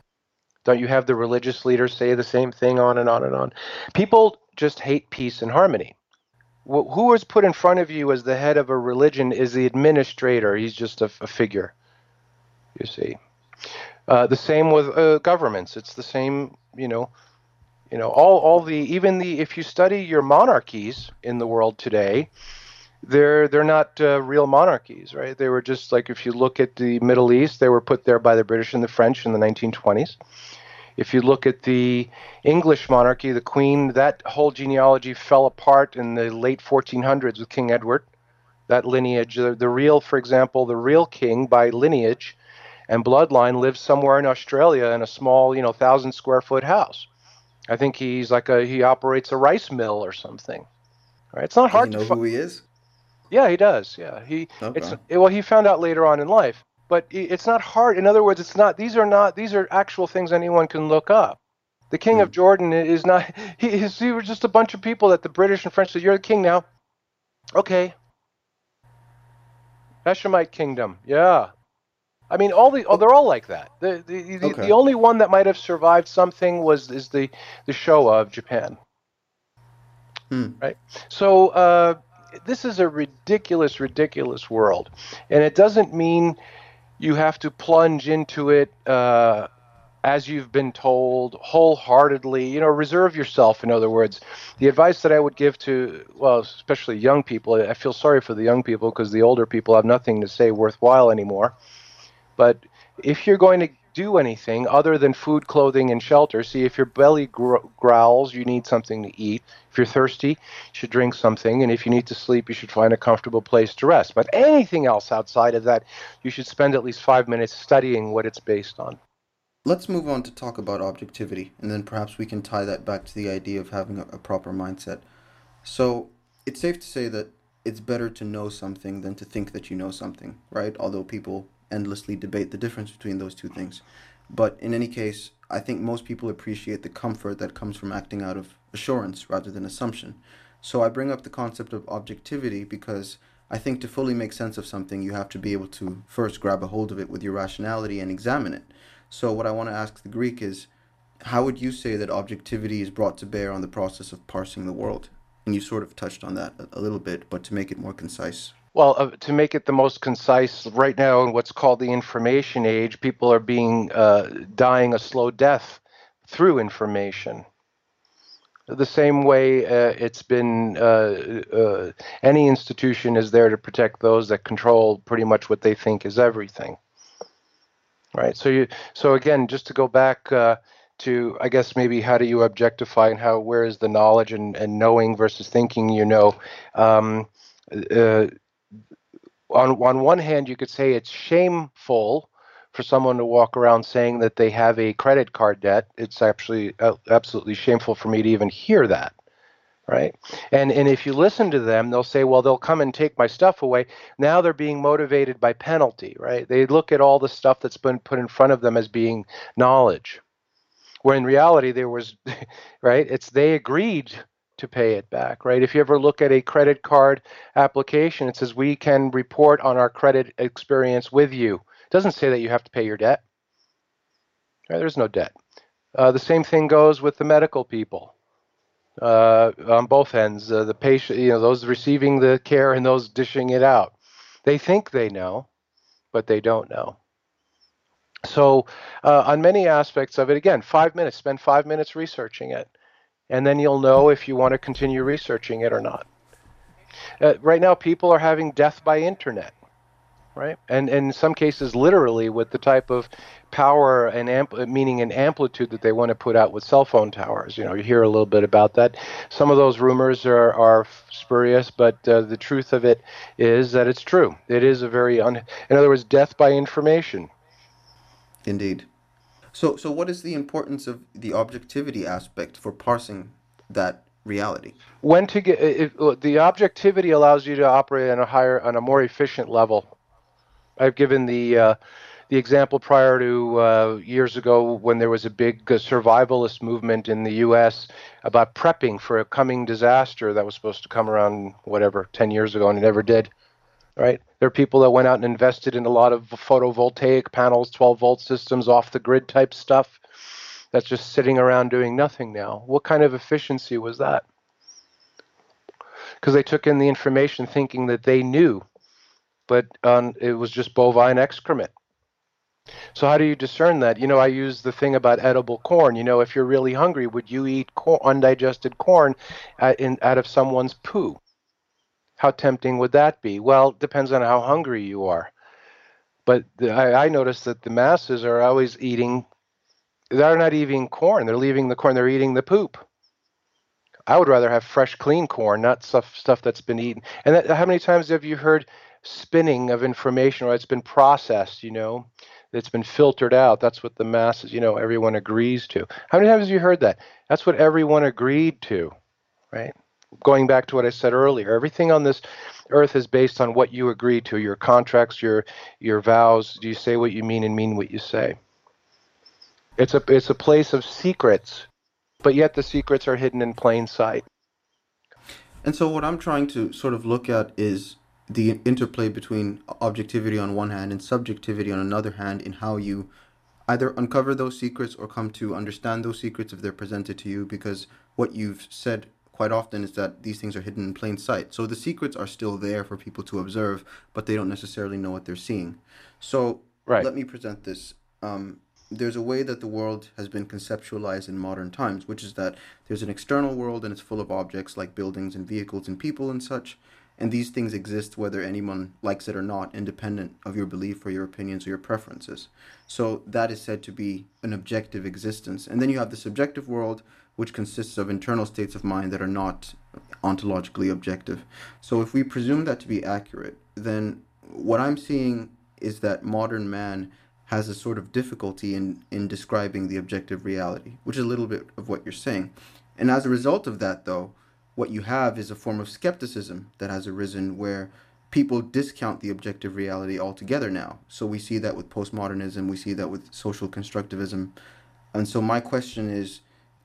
don't you have the religious leaders say the same thing on and on and on? People just hate peace and harmony. Who is put in front of you as the head of a religion is the administrator. He's just a, a figure. You see. Uh, the same with uh, governments. It's the same, you know, you know, all, all the even the if you study your monarchies in the world today, they're they're not uh, real monarchies, right? They were just like if you look at the Middle East, they were put there by the British and the French in the 1920s. If you look at the English monarchy, the Queen, that whole genealogy fell apart in the late 1400s with King Edward. That lineage, the, the real, for example, the real king by lineage and bloodline lives somewhere in Australia in a small, you know, thousand square foot house. I think he's like a he operates a rice mill or something. Right? It's not hard he know to who he is. Yeah, he does. Yeah, he. Okay. It's well, he found out later on in life, but it's not hard. In other words, it's not. These are not. These are actual things anyone can look up. The king mm. of hmm. Jordan is not. *laughs* He, he was just a bunch of people that the British and French said, "You're the king now." Okay. Hashemite kingdom. Yeah. I mean, all the oh, they're all like that. The the, the, okay. the only one that might have survived something was is the the Showa of Japan. Hmm. Right. So. Uh, this is a ridiculous, ridiculous world, and it doesn't mean you have to plunge into it uh, as you've been told wholeheartedly. You know, reserve yourself. In other words, the advice that I would give to, well, especially young people. I feel sorry for the young people because the older people have nothing to say worthwhile anymore. But if you're going to do anything other than food, clothing, and shelter. See, if your belly gro- growls, you need something to eat. If you're thirsty, you should drink something. And if you need to sleep, you should find a comfortable place to rest. But anything else outside of that, you should spend at least five minutes studying what it's based on. Let's move on to talk about objectivity, and then perhaps we can tie that back to the idea of having a proper mindset. So, it's safe to say that it's better to know something than to think that you know something, right? Although people endlessly debate the difference between those two things. But in any case, I think most people appreciate the comfort that comes from acting out of assurance rather than assumption. So I bring up the concept of objectivity because I think to fully make sense of something, you have to be able to first grab a hold of it with your rationality and examine it. So, what I want to ask the Greek is how would you say that objectivity is brought to bear on the process of parsing the world? And you sort of touched on that a little bit, but to make it more concise. Well, uh, to make it the most concise, right now in what's called the information age, people are being uh, dying a slow death through information. The same way uh, it's been, uh, uh, any institution is there to protect those that control pretty much what they think is everything. Right. So you, so again, just to go back uh, to, I guess maybe how do you objectify and how where is the knowledge and, and knowing versus thinking? You know. Um, on on one hand, you could say it's shameful for someone to walk around saying that they have a credit card debt. It's actually uh, absolutely shameful for me to even hear that, right? And and if you listen to them, they'll say, well, they'll come and take my stuff away. Now they're being motivated by penalty, right? They look at all the stuff that's been put in front of them as being knowledge, where in reality there was, *laughs* right? It's they agreed to pay it back, right? If you ever look at a credit card application, it says we can report on our credit experience with you. It doesn't say that you have to pay your debt. Right? There's no debt. Uh, the same thing goes with the medical people uh, on both ends. Uh, the patient, you know, those receiving the care and those dishing it out. They think they know, but they don't know. So, uh, on many aspects of it, again, five minutes, spend five minutes researching it and then you'll know if you want to continue researching it or not. Uh, right now, people are having death by internet, right? And, and in some cases, literally with the type of power and ampl- meaning and amplitude that they want to put out with cell phone towers. You know, you hear a little bit about that. Some of those rumors are, are spurious, but uh, the truth of it is that it's true. It is a very, un- in other words, death by information. Indeed. So, so what is the importance of the objectivity aspect for parsing that reality? When to get it, the objectivity allows you to operate on a higher, on a more efficient level. I've given the uh, the example prior to uh, years ago when there was a big uh, survivalist movement in the U.S. about prepping for a coming disaster that was supposed to come around whatever ten years ago and it never did right? There are people that went out and invested in a lot of photovoltaic panels, 12 volt systems, off the grid type stuff that's just sitting around doing nothing now. What kind of efficiency was that? Because they took in the information thinking that they knew, but um, it was just bovine excrement. So how do you discern that? You know, I use the thing about edible corn. You know, if you're really hungry, would you eat undigested corn at, in, out of someone's poo? How tempting would that be? Well, it depends on how hungry you are. But the, I, I notice that the masses are always eating, they're not eating corn. They're leaving the corn, they're eating the poop. I would rather have fresh, clean corn, not stuff, stuff that's been eaten. And that, how many times have you heard spinning of information or it's been processed, you know? It's been filtered out. That's what the masses, you know, everyone agrees to. How many times have you heard that? That's what everyone agreed to, right? Going back to what I said earlier, everything on this earth is based on what you agree to, your contracts, your your vows. Do you say what you mean and mean what you say? It's a it's a place of secrets, but yet the secrets are hidden in plain sight. And so what I'm trying to sort of look at is the interplay between objectivity on one hand and subjectivity on another hand in how you either uncover those secrets or come to understand those secrets if they're presented to you because what you've said quite often is that these things are hidden in plain sight. So the secrets are still there for people to observe, but they don't necessarily know what they're seeing. So right. let me present this. Um, there's a way that the world has been conceptualized in modern times, which is that there's an external world and it's full of objects like buildings and vehicles and people and such. And these things exist whether anyone likes it or not, independent of your belief or your opinions or your preferences. So that is said to be an objective existence. And then you have the subjective world, which consists of internal states of mind that are not ontologically objective. So if we presume that to be accurate, then what I'm seeing is that modern man has a sort of difficulty in, in describing the objective reality, which is a little bit of what you're saying. And as a result of that, though, what you have is a form of skepticism that has arisen where people discount the objective reality altogether now. So we see that with postmodernism, we see that with social constructivism. And so my question is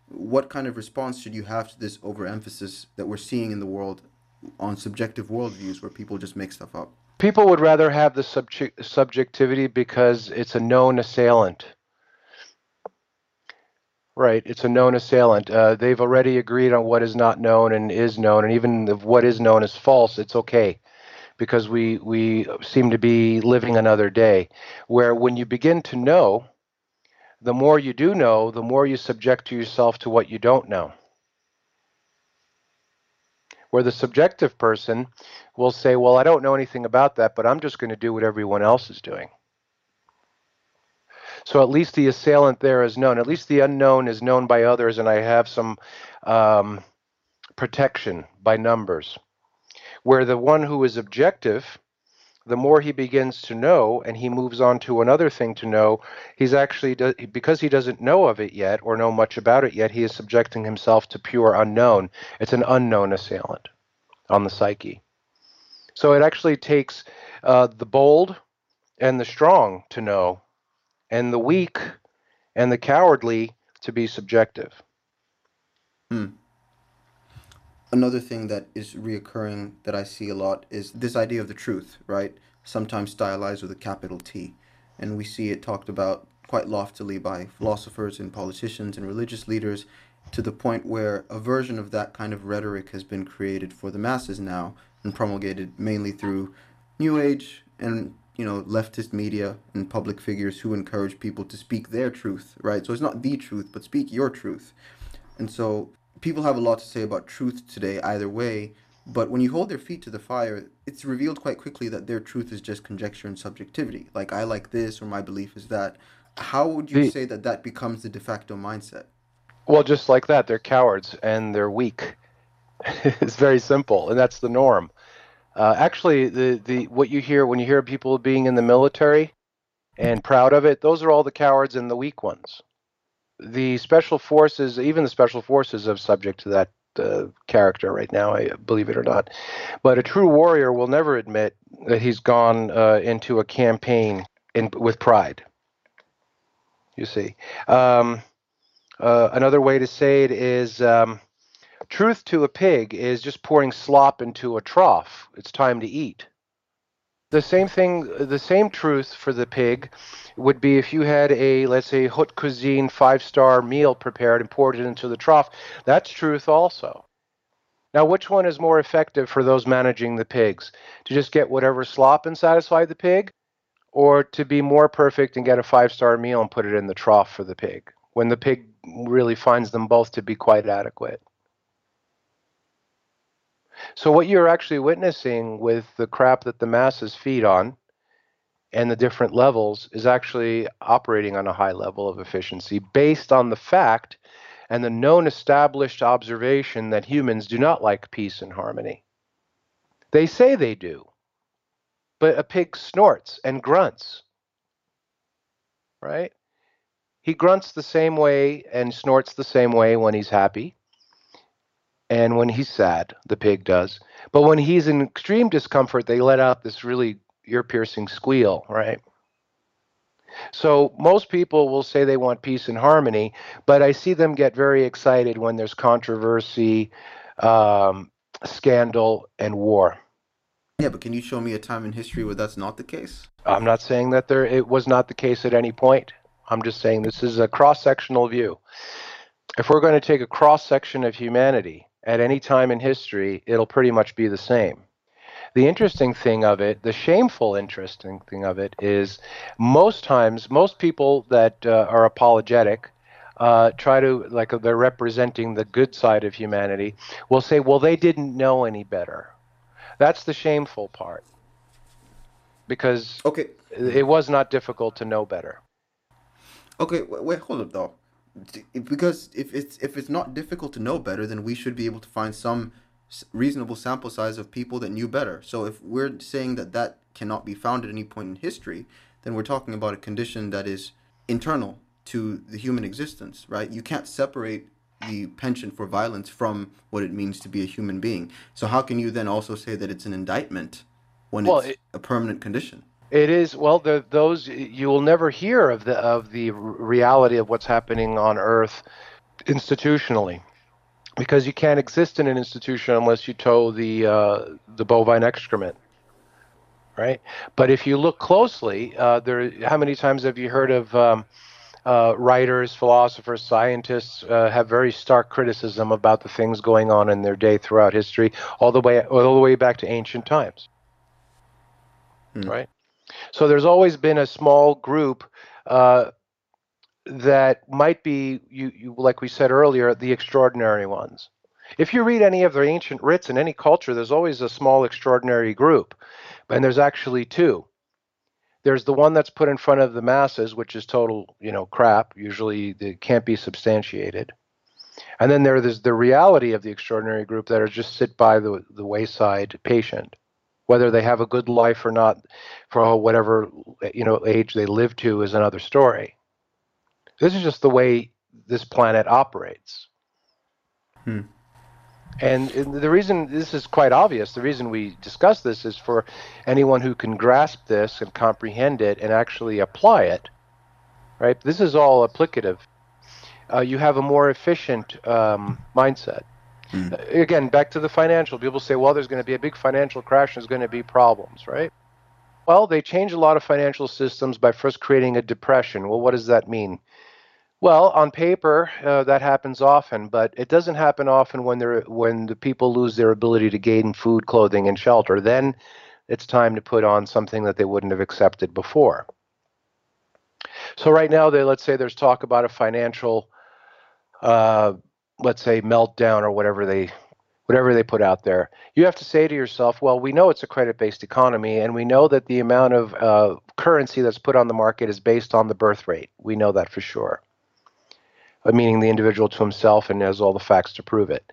what kind of response should you have to this overemphasis that we're seeing in the world on subjective worldviews where people just make stuff up? People would rather have the subject- subjectivity because it's a known assailant. Right, it's a known assailant. Uh, they've already agreed on what is not known and is known, and even if what is known is false, it's okay because we we seem to be living another day. Where when you begin to know, the more you do know, the more you subject to yourself to what you don't know. Where the subjective person will say, Well, I don't know anything about that, but I'm just going to do what everyone else is doing. So at least the assailant there is known. At least the unknown is known by others, and I have some um, protection by numbers. Where the one who is objective, the more he begins to know and he moves on to another thing to know, he's actually, because he doesn't know of it yet or know much about it yet, he is subjecting himself to pure unknown. It's an unknown assailant on the psyche. So it actually takes uh, the bold and the strong to know and the weak and the cowardly to be subjective. Hmm. Another thing that is reoccurring that I see a lot is this idea of the truth, right? Sometimes stylized with a capital T. And we see it talked about quite loftily by philosophers and politicians and religious leaders to the point where a version of that kind of rhetoric has been created for the masses now and promulgated mainly through New Age and you know, leftist media and public figures who encourage people to speak their truth, right? So it's not the truth, but speak your truth. And so people have a lot to say about truth today, either way. But when you hold their feet to the fire, it's revealed quite quickly that their truth is just conjecture and subjectivity. Like, I like this or my belief is that. How would you the, say that that becomes the de facto mindset? Well, just like that, they're cowards and they're weak. *laughs* it's very simple, and that's the norm. Uh, actually, the, the what you hear when you hear people being in the military and proud of it, those are all the cowards and the weak ones. The special forces, even the special forces, are subject to that uh, character right now, I believe it or not. But a true warrior will never admit that he's gone uh, into a campaign in, with pride. You see. Um, uh, another way to say it is um, Truth to a pig is just pouring slop into a trough. It's time to eat. The same thing, the same truth for the pig would be if you had a, let's say, haute cuisine five star meal prepared and poured it into the trough. That's truth also. Now, which one is more effective for those managing the pigs? To just get whatever slop and satisfy the pig? Or to be more perfect and get a five star meal and put it in the trough for the pig when the pig really finds them both to be quite adequate? So what you're actually witnessing with the crap that the masses feed on and the different levels is actually operating on a high level of efficiency based on the fact and the known established observation that humans do not like peace and harmony. They say they do, but a pig snorts and grunts, right? He grunts the same way and snorts the same way when he's happy and when he's sad, the pig does. But when he's in extreme discomfort, they let out this really ear piercing squeal, right? So most people will say they want peace and harmony, but I see them get very excited when there's controversy, um, scandal, and war. Yeah, but can you show me a time in history where that's not the case? I'm not saying that there it was not the case at any point. I'm just saying this is a cross-sectional view. If we're going to take a cross section of humanity at any time in history, it'll pretty much be the same. The interesting thing of it, the shameful interesting thing of it, is most times, most people that uh, are apologetic uh, try to, like they're representing the good side of humanity, will say, well, they didn't know any better. That's the shameful part. Because okay. it was not difficult to know better. Okay, wait, wait hold up though because if it's if it's not difficult to know better, then we should be able to find some reasonable sample size of people that knew better. So if we're saying that that cannot be found at any point in history, then we're talking about a condition that is internal to the human existence, right? You can't separate the penchant for violence from what it means to be a human being. So how can you then also say that it's an indictment when well, it's it, a permanent condition? It is well. The, those you will never hear of the of the reality of what's happening on Earth institutionally, because you can't exist in an institution unless you toe the uh, the bovine excrement, right? But if you look closely, uh, there. How many times have you heard of um, uh, writers, philosophers, scientists uh, have very stark criticism about the things going on in their day throughout history, all the way all the way back to ancient times. Hmm. Right. So there's always been a small group uh, that might be you, you like we said earlier the extraordinary ones. If you read any of the ancient writs in any culture, there's always a small extraordinary group, and there's actually two there's the one that's put in front of the masses, which is total, you know, crap. Usually, it can't be substantiated. And then there is the reality of the extraordinary group that are just sit by the the wayside patient, whether they have a good life or not, for whatever you know age they live to is another story. This is just the way this planet operates. Hmm. And the reason this is quite obvious, the reason we discuss this is for anyone who can grasp this and comprehend it and actually apply it. Right? This is all applicative. Uh, you have a more efficient um, mindset. Mm. Again, back to the financial. People say, well, there's going to be a big financial crash, there's going to be problems, right? Well, they change a lot of financial systems by first creating a depression. Well, what does that mean? Well, on paper, uh, that happens often, but it doesn't happen often when they when the people lose their ability to gain food, clothing, and shelter. Then it's time to put on something that they wouldn't have accepted before. So right now, they, let's say there's talk about a financial, uh, let's say meltdown or whatever they whatever they put out there. You have to say to yourself, well, we know it's a credit-based economy, and we know that the amount of uh, currency that's put on the market is based on the birth rate. We know that for sure meaning the individual to himself and has all the facts to prove it.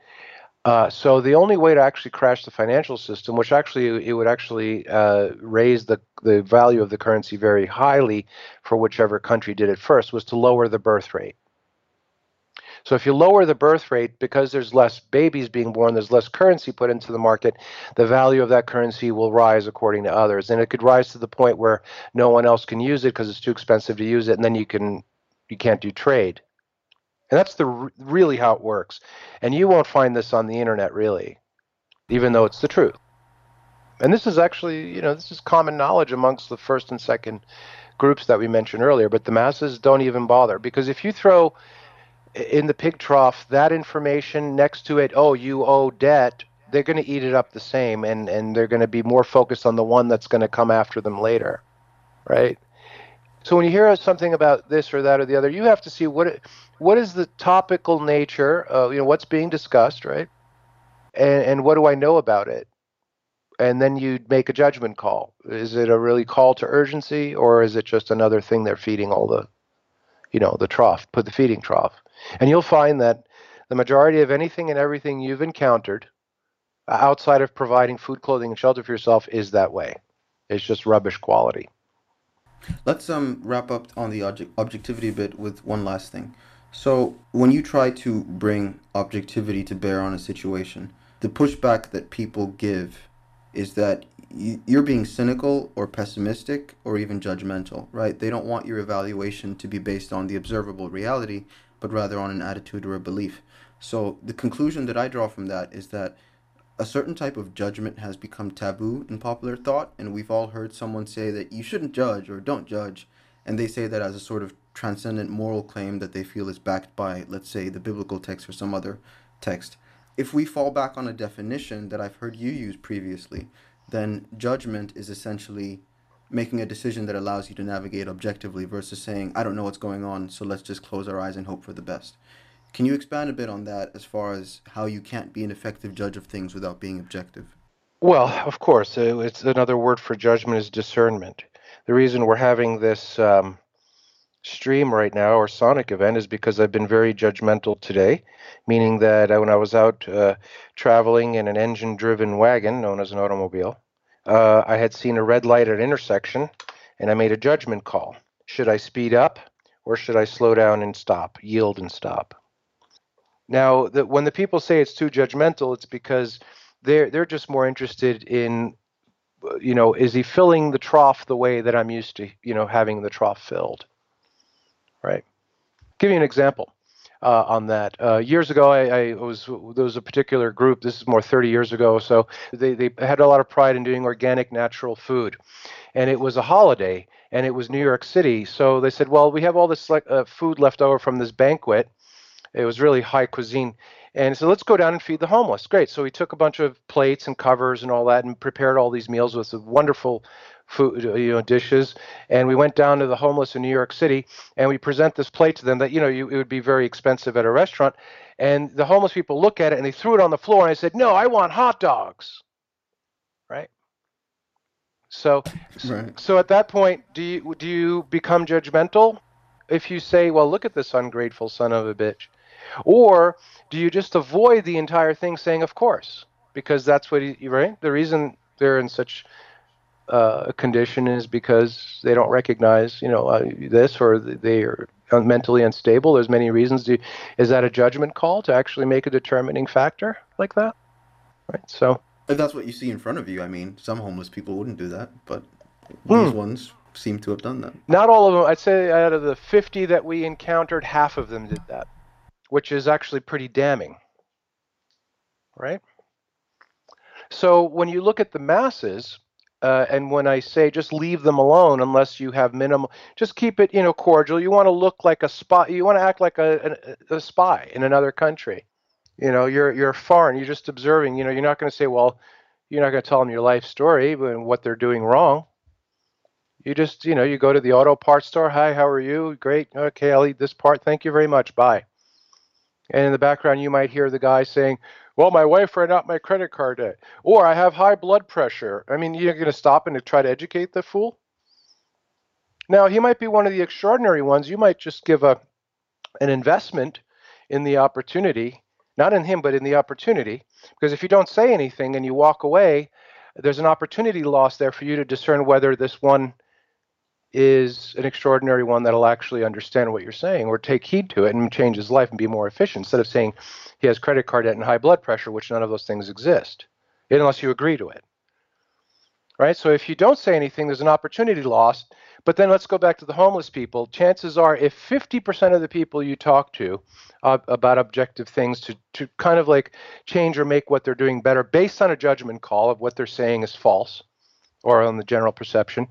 Uh, so the only way to actually crash the financial system, which actually it would actually uh, raise the the value of the currency very highly for whichever country did it first, was to lower the birth rate. So if you lower the birth rate because there's less babies being born, there's less currency put into the market, the value of that currency will rise according to others, and it could rise to the point where no one else can use it because it's too expensive to use it, and then you can you can't do trade. And that's the really how it works. And you won't find this on the internet really, even though it's the truth. And this is actually, you know, this is common knowledge amongst the first and second groups that we mentioned earlier, but the masses don't even bother because if you throw in the pig trough that information next to it, oh, you owe debt, they're going to eat it up the same and and they're going to be more focused on the one that's going to come after them later. Right? So when you hear something about this or that or the other, you have to see what what is the topical nature of you know what's being discussed, right? And and what do I know about it? And then you make a judgment call. Is it a really call to urgency, or is it just another thing they're feeding all the, you know, the trough, put the feeding trough? And you'll find that the majority of anything and everything you've encountered outside of providing food, clothing, and shelter for yourself is that way. It's just rubbish quality. Let's um wrap up on the object- objectivity bit with one last thing. So, when you try to bring objectivity to bear on a situation, the pushback that people give is that you're being cynical or pessimistic or even judgmental, right? They don't want your evaluation to be based on the observable reality, but rather on an attitude or a belief. So, the conclusion that I draw from that is that a certain type of judgment has become taboo in popular thought, and we've all heard someone say that you shouldn't judge or don't judge, and they say that as a sort of transcendent moral claim that they feel is backed by, let's say, the biblical text or some other text. If we fall back on a definition that I've heard you use previously, then judgment is essentially making a decision that allows you to navigate objectively versus saying, I don't know what's going on, so let's just close our eyes and hope for the best. Can you expand a bit on that as far as how you can't be an effective judge of things without being objective? Well, of course. Uh, it's another word for judgment is discernment. The reason we're having this um, stream right now or sonic event is because I've been very judgmental today, meaning that when I was out uh, traveling in an engine driven wagon known as an automobile, uh, I had seen a red light at an intersection and I made a judgment call. Should I speed up or should I slow down and stop, yield and stop? Now, the, when the people say it's too judgmental, it's because they're they're just more interested in, you know, is he filling the trough the way that I'm used to, you know, having the trough filled, right? give you an example uh, on that. Uh, years ago, I, I, was there was a particular group. This is more 30 years ago. So they they had a lot of pride in doing organic, natural food, and it was a holiday, and it was New York City. So they said, well, we have all this like uh, food left over from this banquet. It was really high cuisine. And so let's go down and feed the homeless. Great. So we took a bunch of plates and covers and all that and prepared all these meals with wonderful food, you know, dishes. And we went down to the homeless in New York City, and we present this plate to them that you know you, it would be very expensive at a restaurant. And the homeless people look at it and they threw it on the floor, and I said, "No, I want hot dogs." Right. So, right. so at that point, do you do you become judgmental if you say, "Well, look at this ungrateful son of a bitch," or do you just avoid the entire thing, saying, "Of course," because that's what he right? The reason they're in such uh, condition is because they don't recognize, you know, uh, this or they are mentally unstable. There's many reasons. To, is that a judgment call to actually make a determining factor like that? Right. So. If that's what you see in front of you, I mean, some homeless people wouldn't do that, but these hmm. ones seem to have done that. Not all of them. I'd say out of the 50 that we encountered, half of them did that, which is actually pretty damning. Right? So when you look at the masses, uh, and when I say just leave them alone unless you have minimal, just keep it, you know, cordial. You want to look like a spy. You want to act like a, a, a spy in another country. You know, you're you're foreign. You're just observing. You know, you're not going to say, well, you're not going to tell them your life story and what they're doing wrong. You just, you know, you go to the auto parts store. Hi, how are you? Great. Okay, I'll eat this part. Thank you very much. Bye. And in the background, you might hear the guy saying, well, my wife ran out my credit card debt, or I have high blood pressure. I mean, you're going to stop and try to educate the fool? Now, he might be one of the extraordinary ones. You might just give a an investment in the opportunity, not in him, but in the opportunity. Because if you don't say anything and you walk away, there's an opportunity loss there for you to discern whether this one is an extraordinary one that'll actually understand what you're saying or take heed to it and change his life and be more efficient instead of saying he has credit card debt and high blood pressure, which none of those things exist unless you agree to it. Right? So if you don't say anything, there's an opportunity lost. But then let's go back to the homeless people. Chances are, if 50% of the people you talk to uh, about objective things to, to kind of like change or make what they're doing better based on a judgment call of what they're saying is false or on the general perception,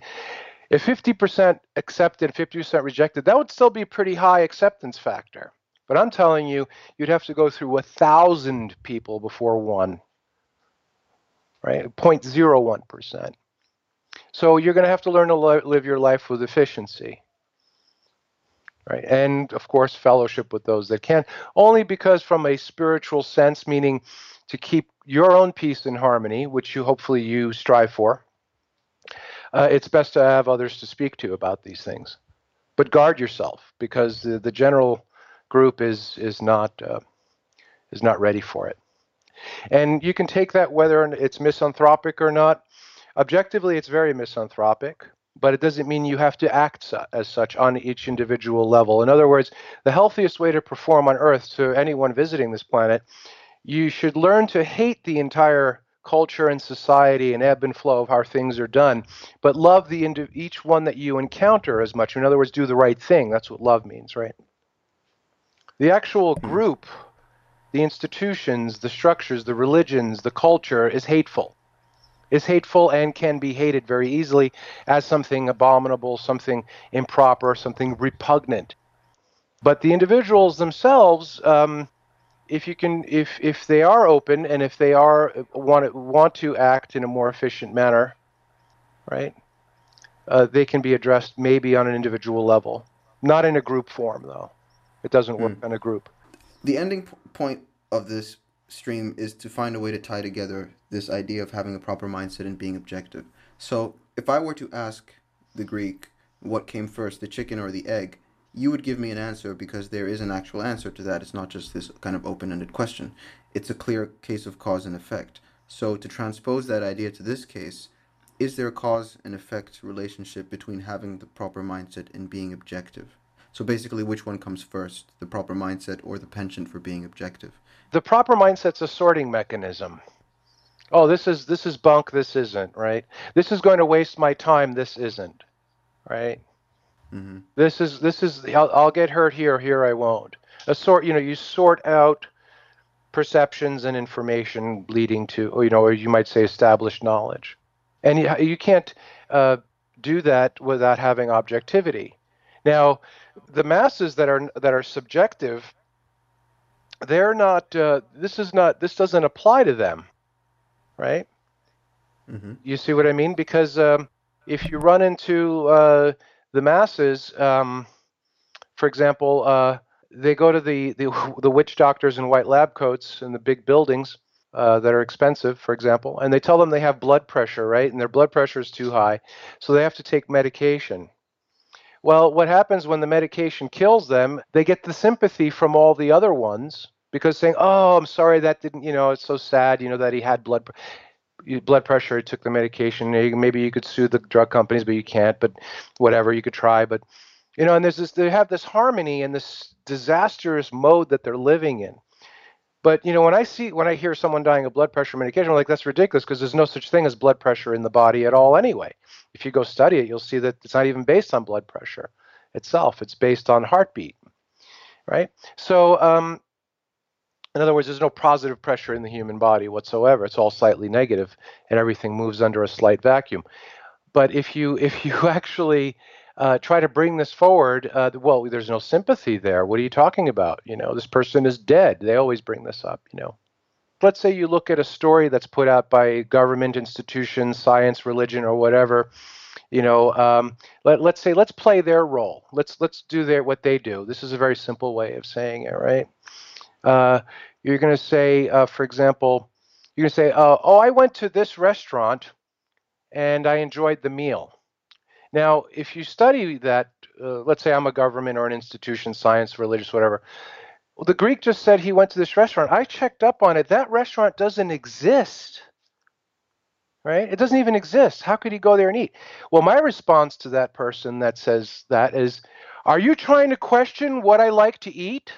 if 50% accepted, 50% rejected, that would still be a pretty high acceptance factor. But I'm telling you, you'd have to go through a thousand people before one, right? 0.01%. So you're going to have to learn to live your life with efficiency, right? And of course, fellowship with those that can. Only because, from a spiritual sense, meaning to keep your own peace and harmony, which you hopefully you strive for, uh, it's best to have others to speak to about these things. But guard yourself because the, the general group is is not uh, is not ready for it. And you can take that whether it's misanthropic or not. Objectively, it's very misanthropic, but it doesn't mean you have to act su- as such on each individual level. In other words, the healthiest way to perform on Earth to anyone visiting this planet, you should learn to hate the entire culture and society and ebb and flow of how things are done, but love the ind- each one that you encounter as much. In other words, do the right thing. That's what love means, right? The actual group, the institutions, the structures, the religions, the culture is hateful. Is hateful and can be hated very easily as something abominable, something improper, something repugnant. But the individuals themselves, um, if you can if if they are open and if they are want want to act in a more efficient manner right uh, they can be addressed maybe on an individual level. Not in a group form though. It doesn't work mm. in a group. The ending p- point of this stream is to find a way to tie together this idea of having a proper mindset and being objective. So if i were to ask the greek what came first the chicken or the egg you would give me an answer because there is an actual answer to that. It's not just this kind of open ended question. It's a clear case of cause and effect. So, to transpose that idea to this case, is there a cause and effect relationship between having the proper mindset and being objective? So basically, which one comes first, the proper mindset or the penchant for being objective? The proper mindset's a sorting mechanism. Oh, this is this is bunk. This isn't right. This is going to waste my time. This isn't right. Mm-hmm. This is this is I'll, I'll get hurt here. Here I won't. A sort. You know, you sort out perceptions and information leading to, or, you know, or you might say established knowledge, and you, you can't uh, do that without having objectivity. Now, the masses that are that are subjective, they're not. Uh, this is not. This doesn't apply to them, right? Mm-hmm. You see what I mean? Because um, if you run into uh, the masses, um, for example, uh, they go to the, the *laughs* the witch doctors in white lab coats in the big buildings uh, that are expensive, for example, and they tell them they have blood pressure, right? And their blood pressure is too high, so they have to take medication. Well, what happens when the medication kills them? They get the sympathy from all the other ones because saying, "Oh, I'm sorry that didn't, you know, it's so sad, you know, that he had blood blood pressure, he took the medication. Maybe you could sue the drug companies, but you can't. But whatever, you could try. But you know, and there's this, they have this harmony and this disastrous mode that they're living in. But you know, when I see when I hear someone dying of blood pressure medication, I'm like, that's ridiculous because there's no such thing as blood pressure in the body at all anyway. If you go study it, you'll see that it's not even based on blood pressure itself. It's based on heartbeat, right? So, um, in other words, there's no positive pressure in the human body whatsoever. It's all slightly negative, and everything moves under a slight vacuum. But if you *laughs* if you actually uh, try to bring this forward, uh, well, there's no sympathy there. What are you talking about? You know, this person is dead. They always bring this up. You know, let's say you look at a story that's put out by government institutions, science, religion, or whatever. You know, um, let, let's say let's play their role. Let's let's do their what they do. This is a very simple way of saying it, right? Uh, you're going to say, uh, for example, you're going to say, uh, "Oh, I went to this restaurant, and I enjoyed the meal." Now, if you study that, uh, let's say I'm a government or an institution, science, religious, whatever. Well, the Greek just said he went to this restaurant. I checked up on it. That restaurant doesn't exist. Right? It doesn't even exist. How could he go there and eat? Well, my response to that person that says that is, are you trying to question what I like to eat?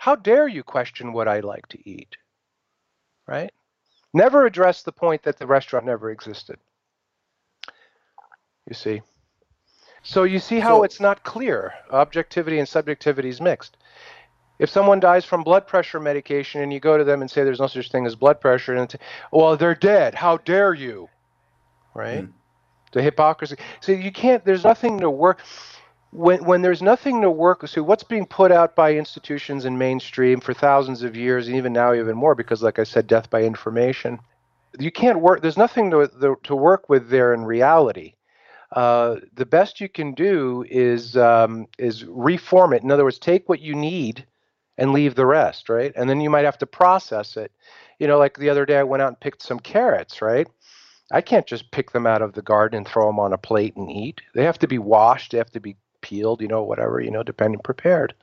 How dare you question what I like to eat? Right? Never address the point that the restaurant never existed you see. So you see how so, it's not clear. Objectivity and subjectivity is mixed. If someone dies from blood pressure medication and you go to them and say there's no such thing as blood pressure, and well, they're dead. How dare you? Right? Mm. The hypocrisy. So you can't. There's nothing to work. When when there's nothing to work. with, So what's being put out by institutions and mainstream for thousands of years, and even now even more, because like I said, death by information. You can't work. There's nothing to to work with there in reality uh, the best you can do is um, is reform it. In other words, take what you need and leave the rest, right? And then you might have to process it. You know, like the other day, I went out and picked some carrots, right? I can't just pick them out of the garden and throw them on a plate and eat. They have to be washed. They have to be peeled. You know, whatever. You know, depending prepared.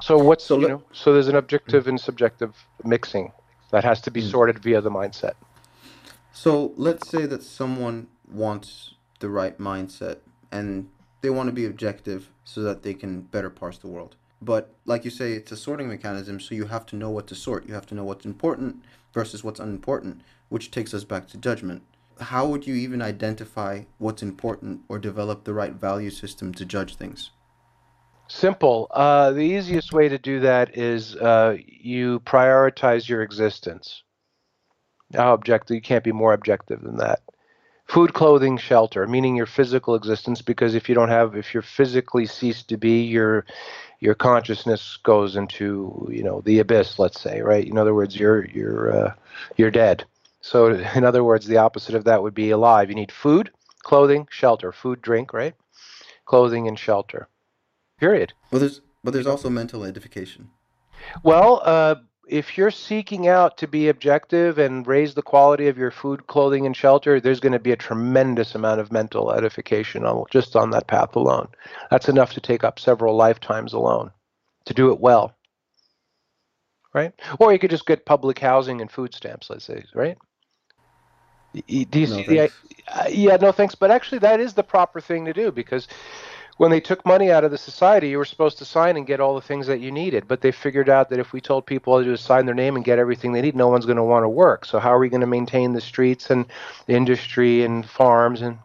So what's so you know? So there's an objective and subjective mixing that has to be hmm. sorted via the mindset. So let's say that someone wants the right mindset and they want to be objective so that they can better parse the world. But like you say, it's a sorting mechanism, so you have to know what to sort. You have to know what's important versus what's unimportant, which takes us back to judgment. How would you even identify what's important or develop the right value system to judge things? Simple. Uh, the easiest way to do that is uh, you prioritize your existence. How objective? You can't be more objective than that food clothing shelter meaning your physical existence because if you don't have if you're physically ceased to be your your consciousness goes into you know the abyss let's say right in other words you're you're uh, you're dead so *laughs* in other words the opposite of that would be alive you need food clothing shelter food drink right clothing and shelter period well there's but there's also mental edification well uh, if you're seeking out to be objective and raise the quality of your food, clothing, and shelter, there's going to be a tremendous amount of mental edification on, just on that path alone. That's enough to take up several lifetimes alone to do it well. Right? Or you could just get public housing and food stamps, let's say, right? You no, see? Uh, yeah, no thanks. But actually, that is the proper thing to do because when they took money out of the society, you were supposed to sign and get all the things that you needed. But they figured out that if we told people to sign their name and get everything they need, no one's going to want to work. So how are we going to maintain the streets and industry and farms and.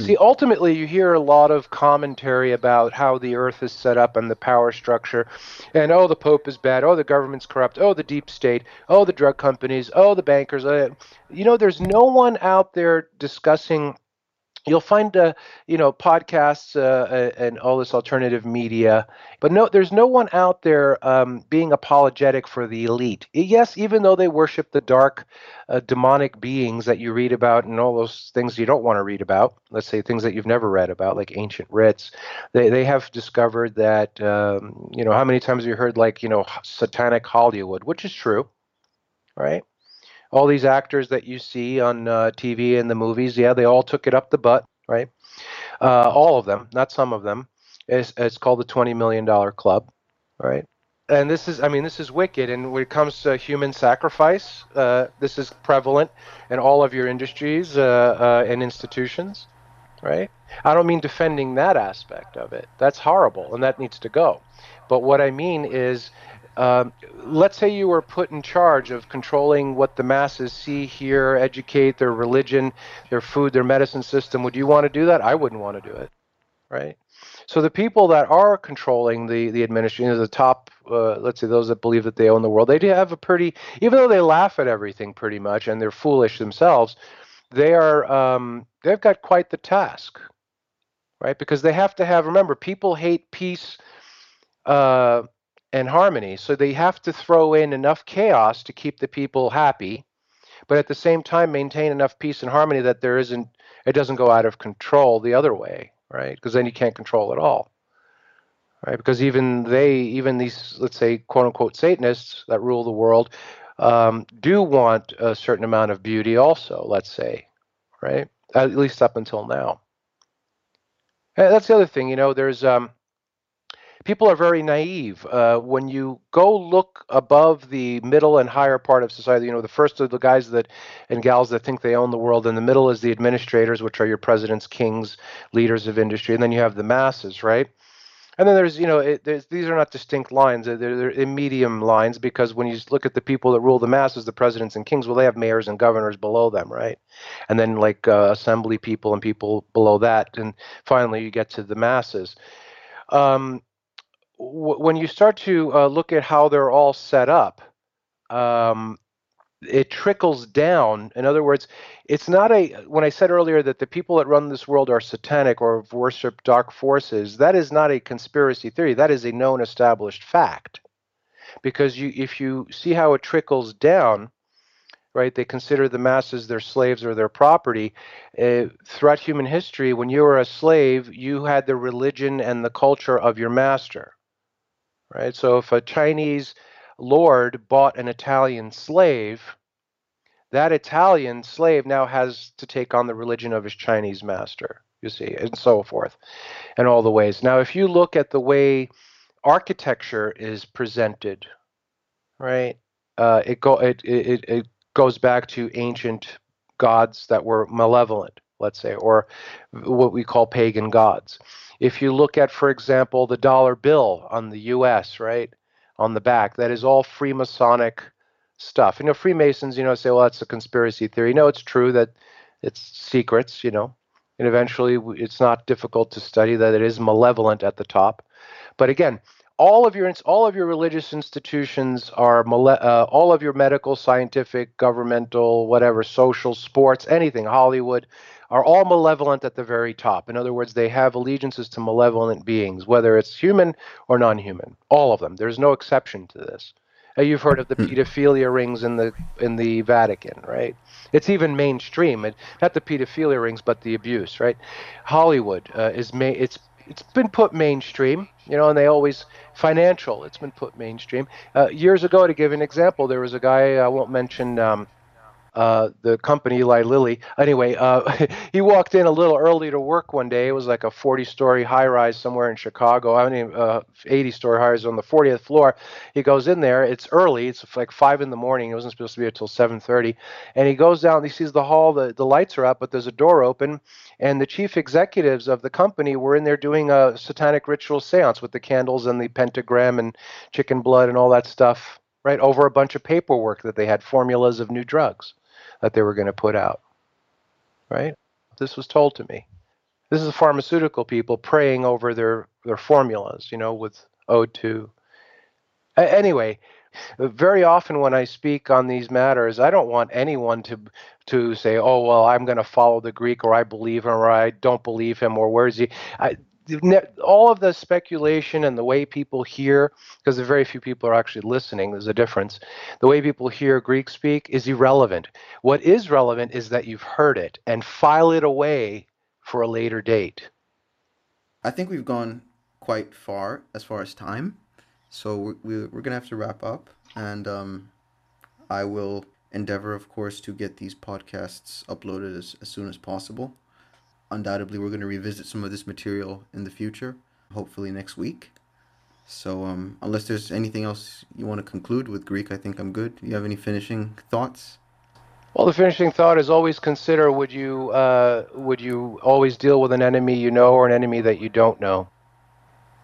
See, ultimately, you hear a lot of commentary about how the earth is set up and the power structure. And, oh, the Pope is bad. Oh, the government's corrupt. Oh, the deep state. Oh, the drug companies. Oh, the bankers. Uh, you know, there's no one out there discussing you'll find uh, you know podcasts uh, and all this alternative media but no there's no one out there um, being apologetic for the elite. Yes even though they worship the dark uh, demonic beings that you read about and all those things you don't want to read about let's say things that you've never read about like ancient writs they, they have discovered that um, you know how many times have you heard like you know satanic hollywood which is true right all these actors that you see on uh, TV and the movies, yeah, they all took it up the butt, right? Uh, all of them, not some of them. It's, it's called the $20 million club, right? And this is, I mean, this is wicked. And when it comes to human sacrifice, uh, this is prevalent in all of your industries uh, uh, and institutions, right? I don't mean defending that aspect of it. That's horrible, and that needs to go. But what I mean is um, let's say you were put in charge of controlling what the masses see, hear, educate, their religion, their food, their medicine system. Would you want to do that? I wouldn't want to do it, right? So the people that are controlling the the administration, the top, uh, let's say those that believe that they own the world, they do have a pretty, even though they laugh at everything pretty much and they're foolish themselves, they are um, they've got quite the task, right? Because they have to have. Remember, people hate peace. Uh, and harmony. So they have to throw in enough chaos to keep the people happy, but at the same time maintain enough peace and harmony that there isn't it doesn't go out of control the other way, right? Because then you can't control it all. Right? Because even they, even these, let's say, quote unquote Satanists that rule the world, um, do want a certain amount of beauty also, let's say, right? At least up until now. And that's the other thing, you know, there's um, people are very naive. Uh, when you go look above the middle and higher part of society, you know, the first are the guys that and gals that think they own the world, and the middle is the administrators, which are your presidents, kings, leaders of industry, and then you have the masses, right? And then there's, you know, it, there's, these are not distinct lines; they're, they're medium lines because when you look at the people that rule the masses, the presidents and kings, well, they have mayors and governors below them, right? And then like uh, assembly people and people below that, and finally you get to the masses. Um, when you start to uh, look at how they're all set up, um, it trickles down. In other words, it's not a. When I said earlier that the people that run this world are satanic or worship dark forces, that is not a conspiracy theory. That is a known, established fact. Because you, if you see how it trickles down, right? They consider the masses their slaves or their property. Uh, throughout human history, when you were a slave, you had the religion and the culture of your master right? So if a Chinese lord bought an Italian slave, that Italian slave now has to take on the religion of his Chinese master, you see, and so forth, and all the ways. Now, if you look at the way architecture is presented, right, uh, it, go, it, it, it goes back to ancient gods that were malevolent, let's say, or what we call pagan gods. If you look at, for example, the dollar bill on the US, right, on the back, that is all Freemasonic stuff. You know, Freemasons, you know, say, well, that's a conspiracy theory. No, it's true that it's secrets, you know, and eventually it's not difficult to study that it is malevolent at the top. But again, all of your all of your religious institutions are uh, all of your medical, scientific, governmental, whatever, social, sports, anything, Hollywood, are all malevolent at the very top. In other words, they have allegiances to malevolent beings, whether it's human or non human. All of them. There's no exception to this. Uh, you've heard of the hmm. pedophilia rings in the in the Vatican, right? It's even mainstream. It, not the pedophilia rings, but the abuse, right? Hollywood uh, is ma- it's it's been put mainstream, you know, and they always financial. It's been put mainstream. Uh, years ago, to give an example, there was a guy I won't mention um, uh, the company Eli Lilly. Anyway, uh, *laughs* he walked in a little early to work one day. It was like a 40-story high-rise somewhere in Chicago. I mean, uh, 80-story high-rise on the 40th floor. He goes in there. It's early. It's like five in the morning. It wasn't supposed to be until 7:30. And he goes down. He sees the hall. The the lights are up, but there's a door open, and the chief executives of the company were in there doing a satanic ritual séance with the candles and the pentagram and chicken blood and all that stuff. Right over a bunch of paperwork that they had formulas of new drugs that they were going to put out. Right? This was told to me. This is pharmaceutical people praying over their, their formulas, you know, with O2. A- anyway, very often when I speak on these matters, I don't want anyone to to say, "Oh, well, I'm going to follow the Greek," or "I believe him," or "I don't believe him," or "Where is he?" I, all of the speculation and the way people hear, because very few people are actually listening, there's a difference. The way people hear Greek speak is irrelevant. What is relevant is that you've heard it and file it away for a later date. I think we've gone quite far as far as time, so we're, we're going to have to wrap up. And um, I will endeavor, of course, to get these podcasts uploaded as, as soon as possible undoubtedly we're going to revisit some of this material in the future, hopefully next week. So, um, unless there's anything else you want to conclude with Greek, I think I'm good. Do you have any finishing thoughts? Well, the finishing thought is always consider: would you uh, would you always deal with an enemy you know or an enemy that you don't know?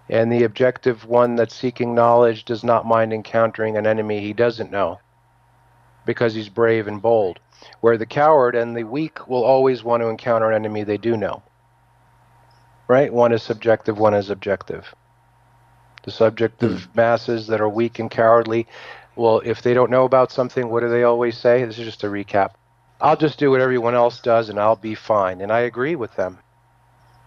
And the objective one that's seeking knowledge does not mind encountering an enemy he doesn't know, because he's brave and bold where the coward and the weak will always want to encounter an enemy they do know. Right? One is subjective, one is objective. The subjective mm. masses that are weak and cowardly, well, if they don't know about something, what do they always say? This is just a recap. I'll just do what everyone else does and I'll be fine. And I agree with them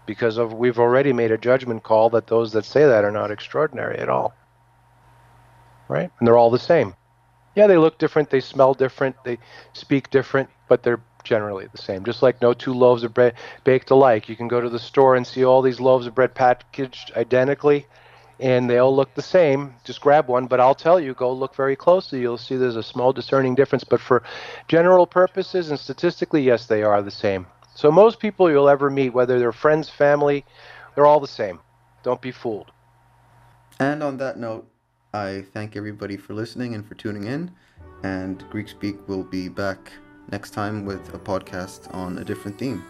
because of, we've already made a judgment call that those that say that are not extraordinary at all. Right? And they're all the same. Yeah, they look different, they smell different, they speak different, but they're generally the same. Just like no two loaves of bread baked alike. You can go to the store and see all these loaves of bread packaged identically, and they all look the same. Just grab one, but I'll tell you, go look very closely. You'll see there's a small discerning difference. But for general purposes and statistically, yes, they are the same. So most people you'll ever meet, whether they're friends, family, they're all the same. Don't be fooled. And on that note, I thank everybody for listening and for tuning in. And Greekspeek will be back next time with a podcast on a different theme.